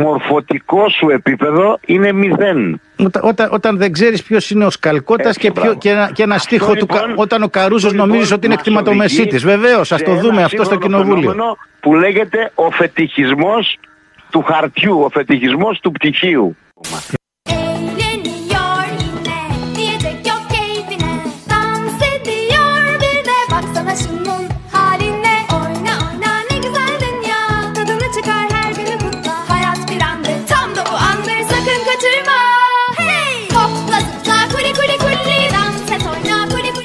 μορφωτικό σου επίπεδο είναι μηδέν. Όταν, όταν, όταν δεν ξέρεις ποιος είναι ο Σκαλκώτας και, ποιο, και, ένα, και ένα Αυτό στίχο του, λοιπόν- όταν ο Καρούζος αυτό νομίζεις λοιπόν ότι είναι μας εκτιματομεσίτης. οδηγεί Βεβαίως, ας σε το ένα δούμε αυτό στο σύγχρονο κοινοβούλιο. φαινόμενο Που λέγεται ο φετιχισμός του χαρτιού, ο φετιχισμός του πτυχίου.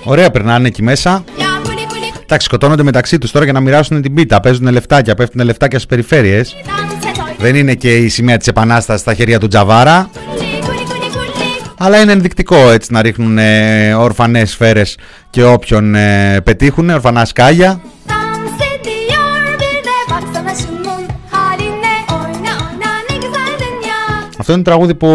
Ωραία περνάνε εκεί μέσα. ya kuli kuli Εντάξει, σκοτώνονται μεταξύ τους τώρα για να μοιράσουν την πίτα. Παίζουν λεφτάκια, πέφτουν λεφτάκια στις περιφέρειες. dans et oyna Δεν είναι και η σημαία της επανάστασης στα χέρια του Τζαβάρα. Αλλά είναι ενδεικτικό έτσι να ρίχνουν ε, ορφανές σφαίρες και όποιον ε, πετύχουν, ορφανά σκάλια. Αυτό είναι το τραγούδι που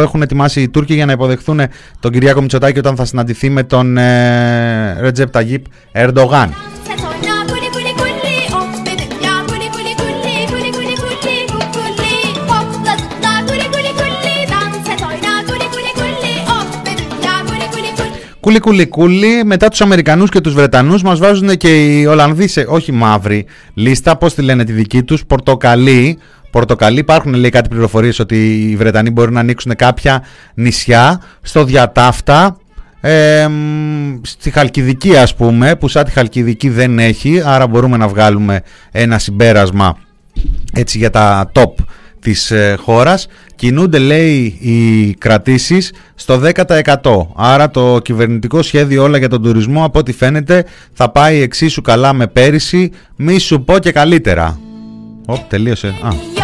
έχουν ετοιμάσει οι Τούρκοι για να υποδεχθούν τον Κυριάκο Μητσοτάκη όταν θα συναντηθεί με τον ε, Ρετζέπ Ταγίπ Ερντογάν. Set oyna kuli kuli kuli Oh be dünya kuli kuli kuli Kuli kuli kuli kukuli Hopla zıpla kuli kuli kuli Dans et oyna kuli kuli kuli Oh be dünya kuli kuli kuli Κούλι κούλι κούλι, μετά τους Αμερικανούς και τους Βρετανούς μας βάζουν και οι Ολλανδοί σε, όχι μαύρη λίστα, πώς τη λένε τη δική τους, πορτοκαλί. Πορτοκαλί, υπάρχουν λέει κάτι πληροφορίες ότι οι Βρετανοί μπορούν να ανοίξουν κάποια νησιά στο διατάφτα, ε, μ, στη Χαλκιδική ας πούμε, που σαν τη Χαλκιδική δεν έχει, άρα μπορούμε να βγάλουμε ένα συμπέρασμα έτσι για τα top της ε, χώρας. Κινούνται λέει οι κρατήσεις στο 10% άρα το κυβερνητικό σχέδιο όλα για τον τουρισμό από ό,τι φαίνεται θα πάει εξίσου καλά με πέρυσι. Μη σου πω και καλύτερα. Οπ, τελείωσε. Α,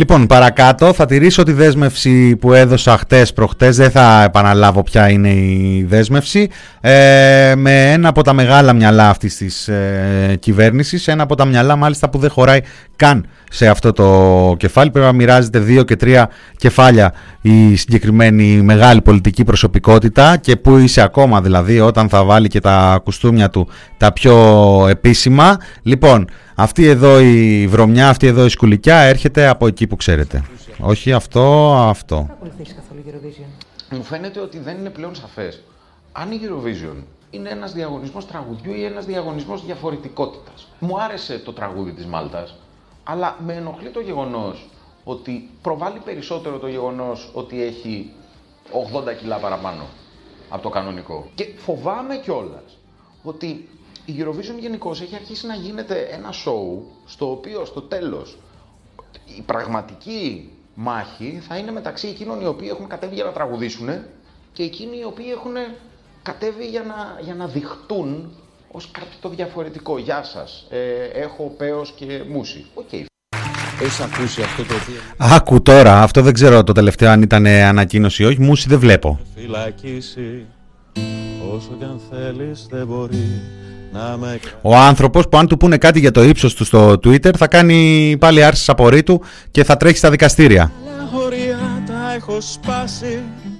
Λοιπόν, παρακάτω θα τηρήσω τη δέσμευση που έδωσα χτες προχτές, δεν θα επαναλάβω ποια είναι η δέσμευση, ε, με ένα από τα μεγάλα μυαλά αυτής της ε, κυβέρνησης, ένα από τα μυαλά μάλιστα που δεν χωράει καν σε αυτό το κεφάλι, πρέπει να μοιράζεται δύο και τρία κεφάλια η συγκεκριμένη μεγάλη πολιτική προσωπικότητα και που είσαι ακόμα δηλαδή όταν θα βάλει και τα κουστούμια του τα πιο επίσημα. Λοιπόν, αυτή εδώ η βρωμιά, αυτή εδώ η σκουλικιά έρχεται από εκεί που ξέρετε. Όχι αυτό, αυτό. ακολουθήσει καθόλου Eurovision. Μου φαίνεται ότι δεν είναι πλέον σαφές. Αν η Eurovision είναι ένας διαγωνισμός τραγουδιού ή ένας διαγωνισμός διαφορετικότητας. Μου άρεσε το τραγούδι της Μάλτας, αλλά με ενοχλεί το γεγονός ότι προβάλλει περισσότερο το γεγονός ότι έχει 80 κιλά παραπάνω από το κανονικό. Και φοβάμαι κιόλας ότι η Eurovision γενικώς έχει αρχίσει να γίνεται ένα show στο οποίο στο τέλος η πραγματική μάχη θα είναι μεταξύ εκείνων οι οποίοι έχουν κατέβει για να τραγουδήσουν και εκείνοι οι οποίοι έχουν κατέβει για να, για να δειχτούν ως κάτι το διαφορετικό. Γεια σας, ε, έχω πέος και μουσι. Οκ. Έχεις ακούσει αυτό το οποίο... Άκου τώρα, αυτό δεν ξέρω το τελευταίο αν ήταν ανακοίνωση ή όχι, μούσι δεν βλέπω. Φυλακίσει όσο κι αν θέλεις δεν μπορεί να με Ο άνθρωπος που αν του πούνε κάτι για το ύψος του στο Twitter θα κάνει πάλι άρση απορρίτου και θα τρέχει στα δικαστήρια. χωρία τα έχω σπάσει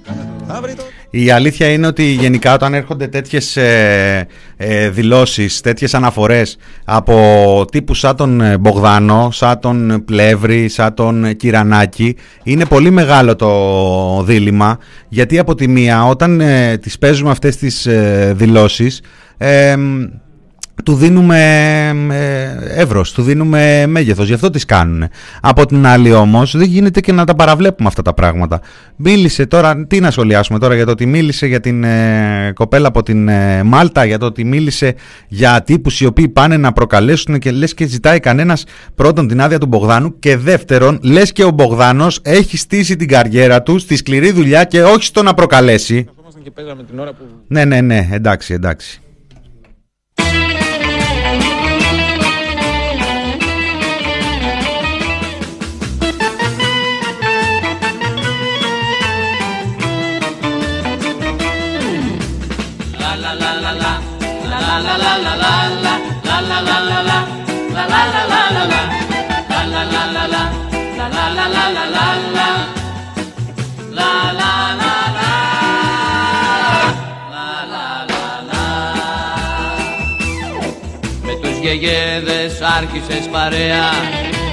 Αύριο το Η αλήθεια είναι ότι γενικά όταν έρχονται τέτοιες ε, ε, δηλώσεις, τέτοιες αναφορές από τύπου σαν τον ε, Μπογδάνο, σαν τον Πλεύρη, σαν τον ε, Κυρανάκη είναι πολύ μεγάλο το δίλημα. Γιατί από τη μία όταν ε, τις παίζουμε αυτές τις ε, δηλώσεις ε, του δίνουμε ε, εύρος, του δίνουμε μέγεθος, γι' αυτό τις κάνουν. Από την άλλη όμως δεν γίνεται και να τα παραβλέπουμε αυτά τα πράγματα. Μίλησε τώρα, τι να σχολιάσουμε τώρα για το ότι μίλησε για την ε, κοπέλα από την ε, Μάλτα, για το ότι μίλησε για τύπους οι οποίοι πάνε να προκαλέσουν και λες και ζητάει κανένας πρώτον την άδεια του Μπογδάνου και δεύτερον λες και ο Μπογδάνος έχει στήσει την καριέρα του στη σκληρή δουλειά και όχι στο να προκαλέσει. Καθόμασταν και παίζαμε την ώρα που... Ναι, ναι, ναι, εντάξει, εντάξει. Με τους γεγέδες άρχισες παρέα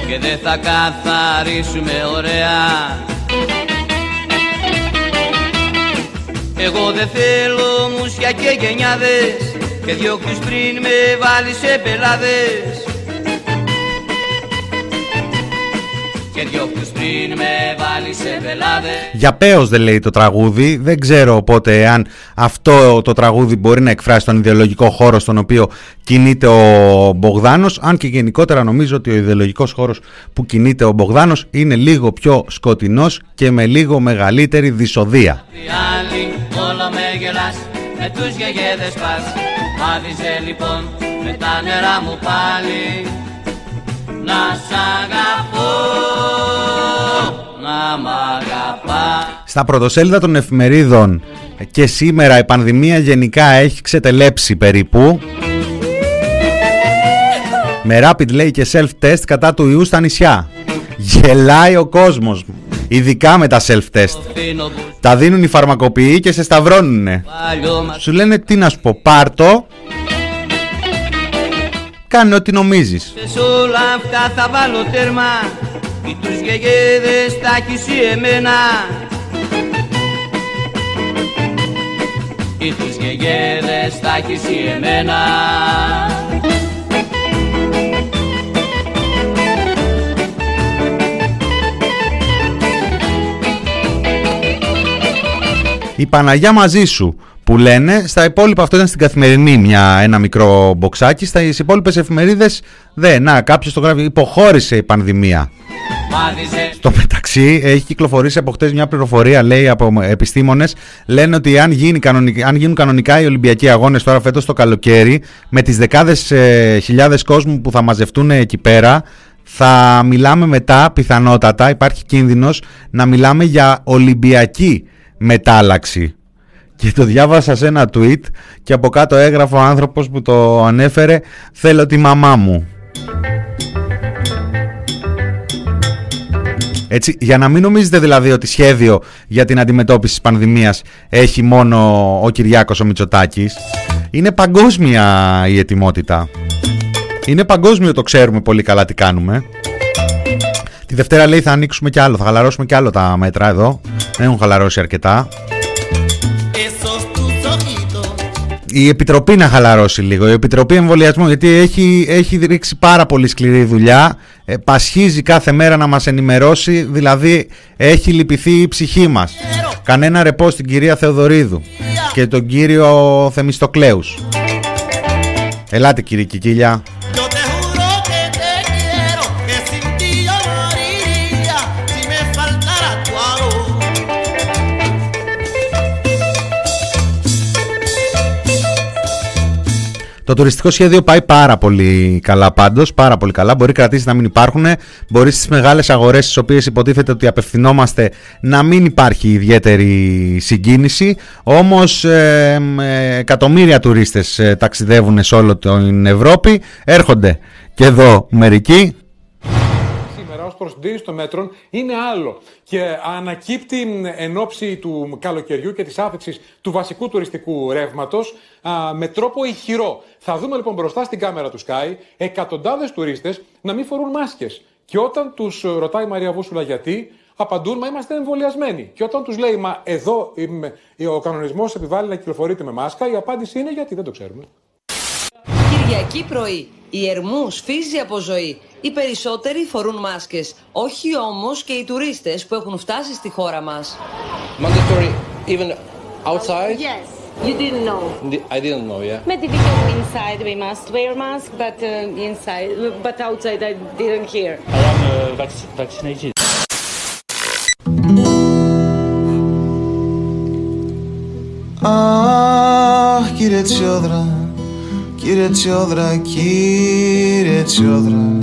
και δεν θα καθαρίσουμε ωραία. Εγώ δεν θέλω μουσια και γενιάδες και διώχνεις πριν με βάλεις σε πελάδες και διώχνεις πριν με βάλεις σε πελάδες Για πέος δεν λέει το τραγούδι. Δεν ξέρω οπότε αν αυτό το τραγούδι μπορεί να εκφράσει τον ιδεολογικό χώρο στον οποίο κινείται ο Μπογδάνος. Αν και γενικότερα νομίζω ότι ο ιδεολογικός χώρος που κινείται ο Μπογδάνος είναι λίγο πιο σκοτεινός και με λίγο μεγαλύτερη δυσοδεία. Οι άλλοι όλο με γελάς με τους γεγέδες πας Μάδιζε λοιπόν με τα νερά μου πάλι Να σ' αγαπώ, να μ' αγαπάς Στα πρωτοσέλιδα των εφημερίδων και σήμερα η πανδημία γενικά έχει ξετελέψει περίπου. Με rapid λέει και self-test κατά του ιού στα νησιά. Γελάει ο κόσμος, ειδικά με τα self-test. Τα δίνουν οι φαρμακοποιοί και σε σταυρώνουνε. Παλιό μας Σου λένε τι να σου πω, πάρτο. Κάνε ό,τι νομίζεις. σε όλα αυτά θα βάλω τέρμα Ή τους γεγέδες τα έχεις ή εμένα Ή τους γεγέδες τα έχεις ή εμένα Η Παναγιά μαζί σου που λένε, στα υπόλοιπα αυτό ήταν στην καθημερινή μια, ένα μικρό μποξάκι, στα υπόλοιπες εφημερίδες δεν, να κάποιος το γράφει, υποχώρησε η πανδημία. Μάδιζε. Στο μεταξύ έχει κυκλοφορήσει από χτες μια πληροφορία λέει από επιστήμονες. Λένε ότι αν, γίνει κανονικά, αν γίνουν κανονικά οι Ολυμπιακοί Αγώνες τώρα φέτος το καλοκαίρι με τις δεκάδες ε, χιλιάδες κόσμου που θα μαζευτούν εκεί πέρα θα μιλάμε μετά, πιθανότατα, υπάρχει κίνδυνος να μιλάμε για Ολυμπιακή μετάλλαξη. Και το διάβασα σε ένα tweet και από κάτω έγραφε ο άνθρωπος που το ανέφερε «Θέλω τη μαμά μου». Έτσι, για να μην νομίζετε δηλαδή ότι σχέδιο για την αντιμετώπιση της πανδημίας έχει μόνο ο Κυριάκος ο Μητσοτάκης, είναι παγκόσμια η ετοιμότητα. Είναι παγκόσμιο το ξέρουμε πολύ καλά τι κάνουμε. Τη Δευτέρα λέει θα ανοίξουμε κι άλλο, θα χαλαρώσουμε κι άλλο τα μέτρα εδώ. Δεν έχουν χαλαρώσει αρκετά. Η Επιτροπή να χαλαρώσει λίγο. Η Επιτροπή Εμβολιασμού, γιατί έχει, έχει ρίξει πάρα πολύ σκληρή δουλειά. Ε, πασχίζει κάθε μέρα να μας ενημερώσει, δηλαδή έχει λυπηθεί η ψυχή μας. Κανένα ρεπό στην κυρία Θεοδωρίδου και τον κύριο Θεμιστοκλέους. Ελάτε κύριε Κικίλια. Το τουριστικό σχέδιο πάει πάρα πολύ καλά πάντως. Πάρα πολύ καλά. Μπορεί κρατήσεις να μην υπάρχουν. Μπορεί στις μεγάλες αγορές, στις οποίες υποτίθεται ότι απευθυνόμαστε, να μην υπάρχει ιδιαίτερη συγκίνηση. Όμως ε, ε, εκατομμύρια τουρίστες ε, ταξιδεύουν σε όλο την Ευρώπη. Έρχονται και εδώ μερικοί σήμερα ως προς των μέτρων είναι άλλο και ανακύπτει εν ώψη του καλοκαιριού και της άφηξης του βασικού τουριστικού ρεύματος με τρόπο ηχηρό. Θα δούμε λοιπόν μπροστά στην κάμερα του Sky εκατοντάδες τουρίστες να μην φορούν μάσκες. Και όταν τους ρωτάει η Μαρία Βούσουλα γιατί, απαντούν μα είμαστε εμβολιασμένοι. Και όταν τους λέει μα εδώ ο κανονισμός επιβάλλει να κυκλοφορείτε με μάσκα, η απάντηση είναι γιατί δεν το ξέρουμε. Κυριακή πρωί. Η Ερμού σφίζει από ζωή. Οι περισσότεροι φορούν μάσκες. Όχι όμως και οι τουρίστες που έχουν φτάσει στη χώρα μας. Mandatory even outside? Yes. You didn't know. I didn't know, yeah. Maybe because inside we must wear mask, but uh, inside, but outside I didn't hear. I am uh, vac- vaccinated. Αχ, κύριε Τσιόδρα, κύριε Τσιόδρα, κύριε Τσιόδρα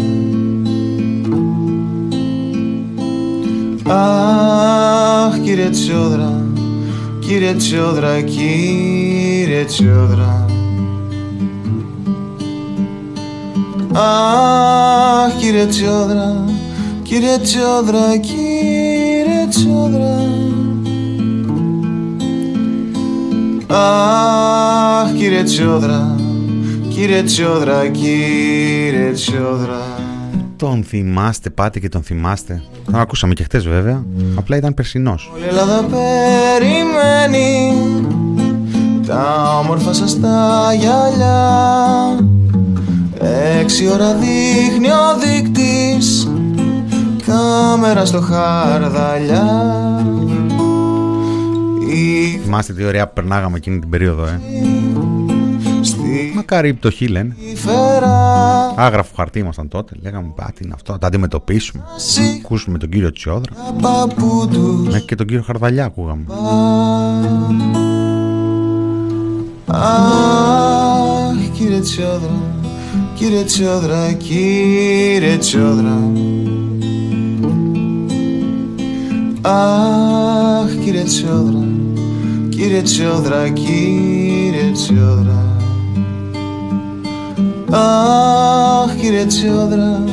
Αχ, κύριε Τσιόδρα, κύριε Τσιόδρα, κύριε Τσιόδρα. Αχ, κύριε Τσιόδρα, κύριε Τσιόδρα, κύριε Τσιόδρα. Αχ, κύριε Τσιόδρα, κύριε Τσιόδρα, κύριε Τσιόδρα Τον θυμάστε, πάτε και τον θυμάστε; Τον ακούσαμε και χτες βέβαια. Απλά ήταν περσινός. Όλη η Ελλάδα περιμένει τα όμορφα σας τα γυαλιά Έξι ώρα δείχνει ο δείκτης κάμερα στο χαρδαλιά Θυμάστε τι ωραία που περνάγαμε εκείνη την περίοδο, ε. Μακάρι η πτωχή λένε. Άγραφο χαρτί ήμασταν τότε. Λέγαμε πάτη είναι αυτό, να τα αντιμετωπίσουμε. Ακούσουμε τον κύριο Τσιόδρα. Μέχρι και τον κύριο Χαρδαλιά ακούγαμε. Αχ, κύριε Τσιόδρα, κύριε Τσιόδρα, κύριε Τσιόδρα Αχ, κύριε Τσιόδρα, κύριε Τσιόδρα, κύριε Τσιόδρα Αχ, κύριε Τσιόδρα,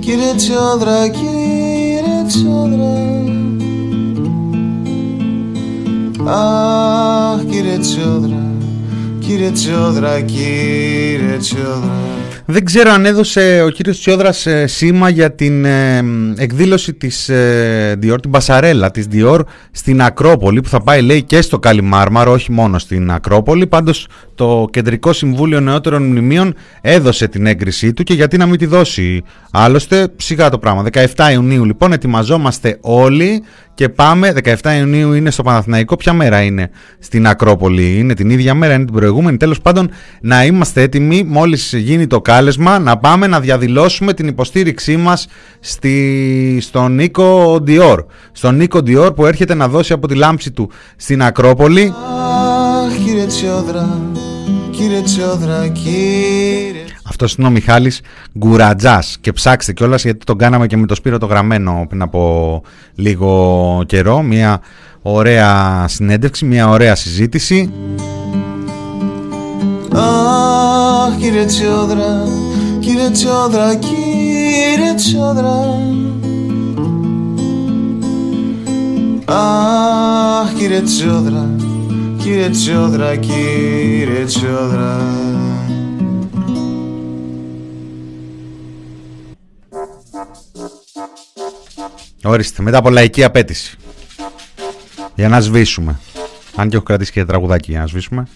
κύριε Τσιόδρα, κύριε Τσιόδρα. Αχ, κύριε Τσιόδρα, κύριε Τσιόδρα, κύριε Τσιόδρα Δεν ξέρω αν έδωσε ο κύριος Τσιόδρας ε, σήμα για την ε, εκδήλωση της ε, Dior, την Πασαρέλα της Dior στην Ακρόπολη που θα πάει λέει και στο Καλιμάρμαρο, όχι μόνο στην Ακρόπολη. Πάντως το Κεντρικό Συμβούλιο Νεότερων Μνημείων έδωσε την έγκρισή του και γιατί να μην τη δώσει. Άλλωστε σιγά το πράγμα. 17 Ιουνίου λοιπόν ετοιμαζόμαστε όλοι και πάμε. 17 Ιουνίου είναι στο Παναθηναϊκό. Ποια μέρα είναι στην Ακρόπολη, είναι την ίδια μέρα, είναι την προηγούμενη. Τέλος πάντων να είμαστε έτοιμοι μόλις γίνει το κάλεσμα να πάμε να διαδηλώσουμε την υποστήριξή μας στη, στον Νίκο Ντιόρ. Στον Νίκο Ντιόρ που έρχεται να δώσει από τη λάμψη του στην Ακρόπολη. Αχ, κύριε Τσιόδρα, κύριε Τσιόδρα, κύριε Αυτός είναι ο Μιχάλης Γκουρατζάς και ψάξτε κιόλας γιατί τον κάναμε και με το Σπύρο το γραμμένο πριν από λίγο καιρό. Μια ωραία συνέντευξη, μια ωραία συζήτηση. Αχ κύριε Τσιόδρα, κύριε Τσιόδρα, κύριε Τσιόδρα Αχ κύριε Τσιόδρα, κύριε Τσιόδρα, κύριε Τσιόδρα Ορίστε, μετά από λαϊκή απέτηση. Για να σβήσουμε. Αν και έχω κρατήσει και τραγουδάκι για να σβήσουμε.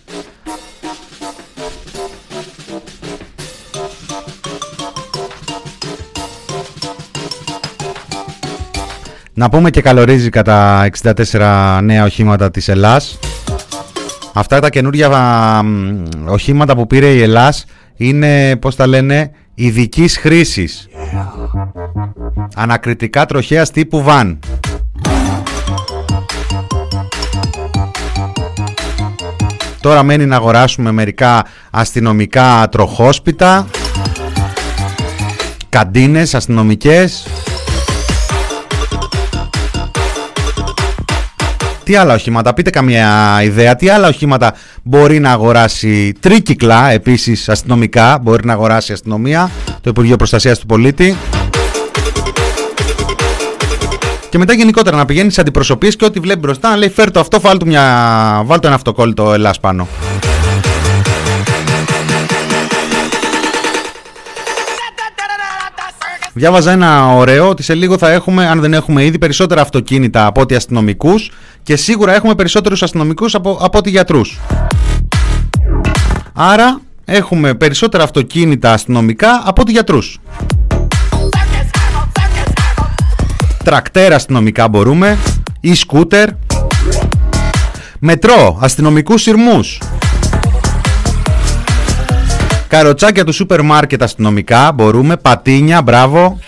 Να πούμε και καλορίζει κατά 64 νέα οχήματα της Ελλάς. Αυτά τα καινούργια μ, οχήματα που πήρε η Ελλάς είναι, πώς τα λένε, ειδικής χρήσης. Ανακριτικά τροχέας τύπου βαν. Τώρα μένει να αγοράσουμε μερικά αστυνομικά τροχόσπιτα, καντίνες αστυνομικές. Τι άλλα οχήματα, πείτε καμία ιδέα, τι άλλα οχήματα μπορεί να αγοράσει τρίκυκλα επίσης αστυνομικά, μπορεί να αγοράσει η αστυνομία, το Υπουργείο Προστασίας του Πολίτη. Και μετά γενικότερα να πηγαίνει σε αντιπροσωπείες και ό,τι βλέπει μπροστά να λέει φέρ το αυτό, βάλ του μια... βάλ το ένα αυτοκόλλητο Ελλάς πάνω. Διάβαζα ένα ωραίο ότι σε λίγο θα έχουμε, αν δεν έχουμε ήδη, περισσότερα αυτοκίνητα από ότι αστυνομικούς και σίγουρα έχουμε περισσότερους αστυνομικούς από, από ότι γιατρούς. Άρα έχουμε περισσότερα αυτοκίνητα αστυνομικά από ότι γιατρούς. Τρακτέρ αστυνομικά μπορούμε ή σκούτερ. Μετρό, αστυνομικούς σειρμούς. Καροτσάκια του σούπερ μάρκετ αστυνομικά μπορούμε. Πατίνια, μπράβο.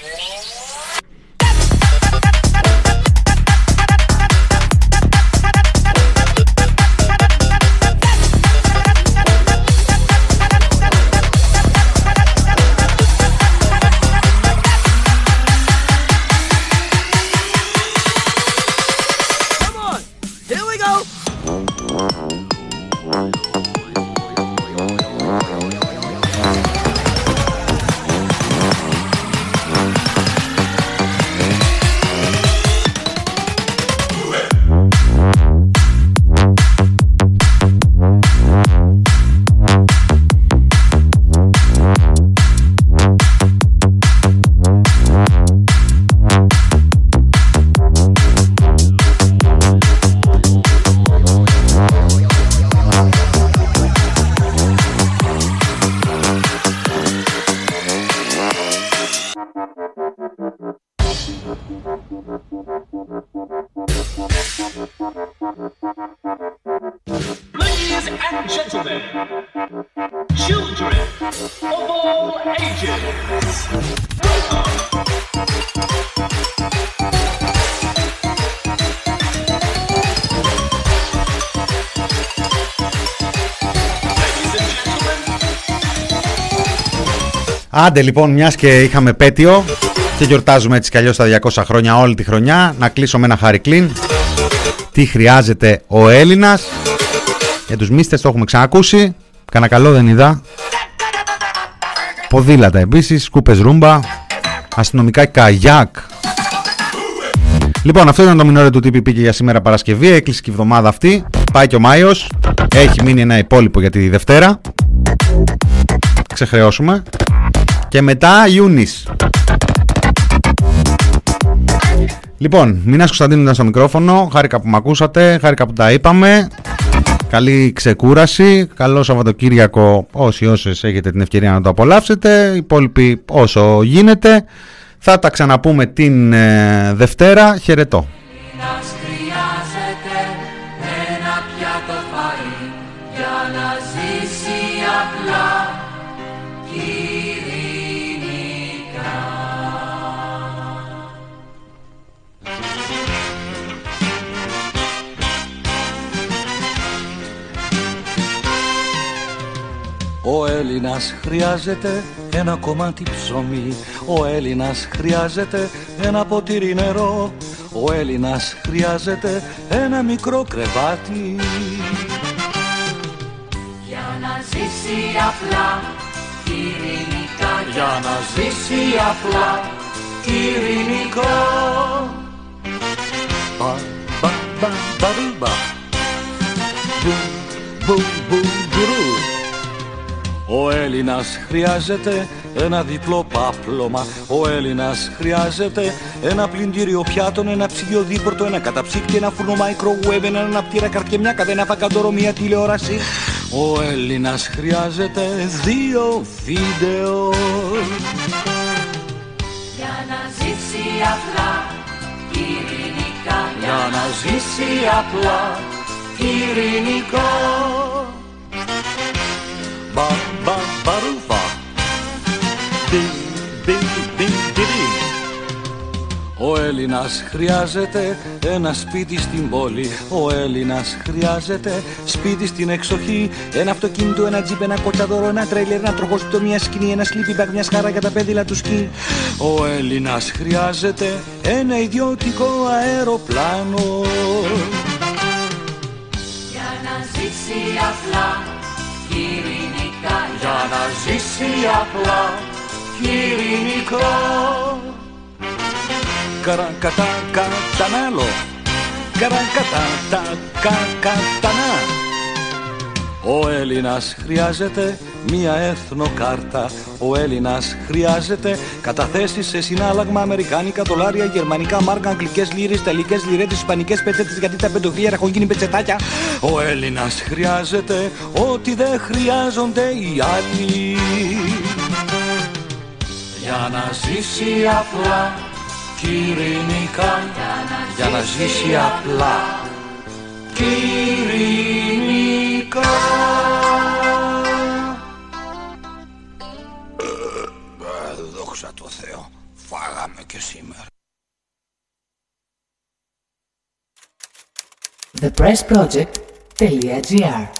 Άντε λοιπόν, μιας και είχαμε πέτειο και γιορτάζουμε έτσι κι αλλιώς τα 200 χρόνια όλη τη χρονιά, να κλείσω με ένα χάρη κλίν. Τι χρειάζεται ο Έλληνας. Για τους μίστες το έχουμε ξανακούσει. Κανα καλό δεν είδα. Ποδήλατα επίσης, σκούπες ρούμπα, αστυνομικά καγιάκ. Λοιπόν, αυτό ήταν το μινόριο του TPP και για σήμερα Παρασκευή. Έκλεισε και η εβδομάδα αυτή. Πάει και ο Μάιος. Έχει μείνει ένα υπόλοιπο για τη Δευτέρα. Ξεχρεώσουμε. Και μετά Ιούνις. Λοιπόν, Μινάς Κωνσταντίνου ήταν στο μικρόφωνο. Χάρηκα που με ακούσατε, χάρηκα που τα είπαμε. Καλή ξεκούραση. Καλό Σαββατοκύριακο όσοι όσες έχετε την ευκαιρία να το απολαύσετε. Οι υπόλοιποι όσο γίνεται. Θα τα ξαναπούμε την ε, Δευτέρα. Χαιρετώ. Ο Έλληνας Έλληνας χρειάζεται ένα κομμάτι ψωμί Ο Έλληνας χρειάζεται ένα ποτήρι νερό Ο Έλληνας χρειάζεται ένα μικρό κρεβάτι Για να ζήσει απλά ειρηνικά Για να ζήσει απλά ειρηνικά Μπα, μπα, μπα, μπαρούμπα. Μπου, μπου, μπου, μπουρού. Ο Έλληνας χρειάζεται ένα διπλό πάπλωμα. Ο Έλληνας χρειάζεται ένα πλυντήριο πιάτων Ένα ψυγείο δίπορτο, ένα καταψύκτη, ένα φούρνο microwave Ένα αναπτήρα καρτιεμιά, ένα φακαντόρο, μια τηλεόραση. Ο Έλληνας χρειάζεται δύο βίντεο. Για να ζήσει απλά ειρηνικά Για να ζήσει απλά ειρηνικά Μπα, μπα, μπαρούφα Μπι, μπι, μπι, μπι, μπι. Ο Έλληνας χρειάζεται ένα σπίτι στην πόλη. Ο Έλληνας χρειάζεται σπίτι στην εξοχή. Ένα αυτοκίνητο, ένα τζιπ, ένα κοτσαδόρο, ένα τρέιλερ Ένα τροχόσπιτο, μια σκηνή, ένα sleeping bag, μια σχάρα για τα πέδιλα του σκι. Ο Έλληνας χρειάζεται ένα ιδιωτικό αεροπλάνο. Για να ζήσει απλά ειρηνικά Για να ζήσει απλά ειρηνικά Καρακατά κατανάλω Καρακατά τα κακατανά Ο Έλληνας χρειάζεται μία έθνοκάρτα Ο Έλληνας χρειάζεται καταθέσεις σε συνάλλαγμα Αμερικάνικα, δολάρια, γερμανικά, μάρκα, αγγλικές λίρες, ταλικές λιρέτες, ισπανικές πετσέτες γιατί τα πεντοχλία έχουν γίνει πετσετάκια. Ο Έλληνας χρειάζεται ό,τι δεν χρειάζονται οι άλλοι. Για να ζήσει απλά κι ειρηνικά για να ζήσει απλά κι φάγαμε και σήμερα. thepressproject.gr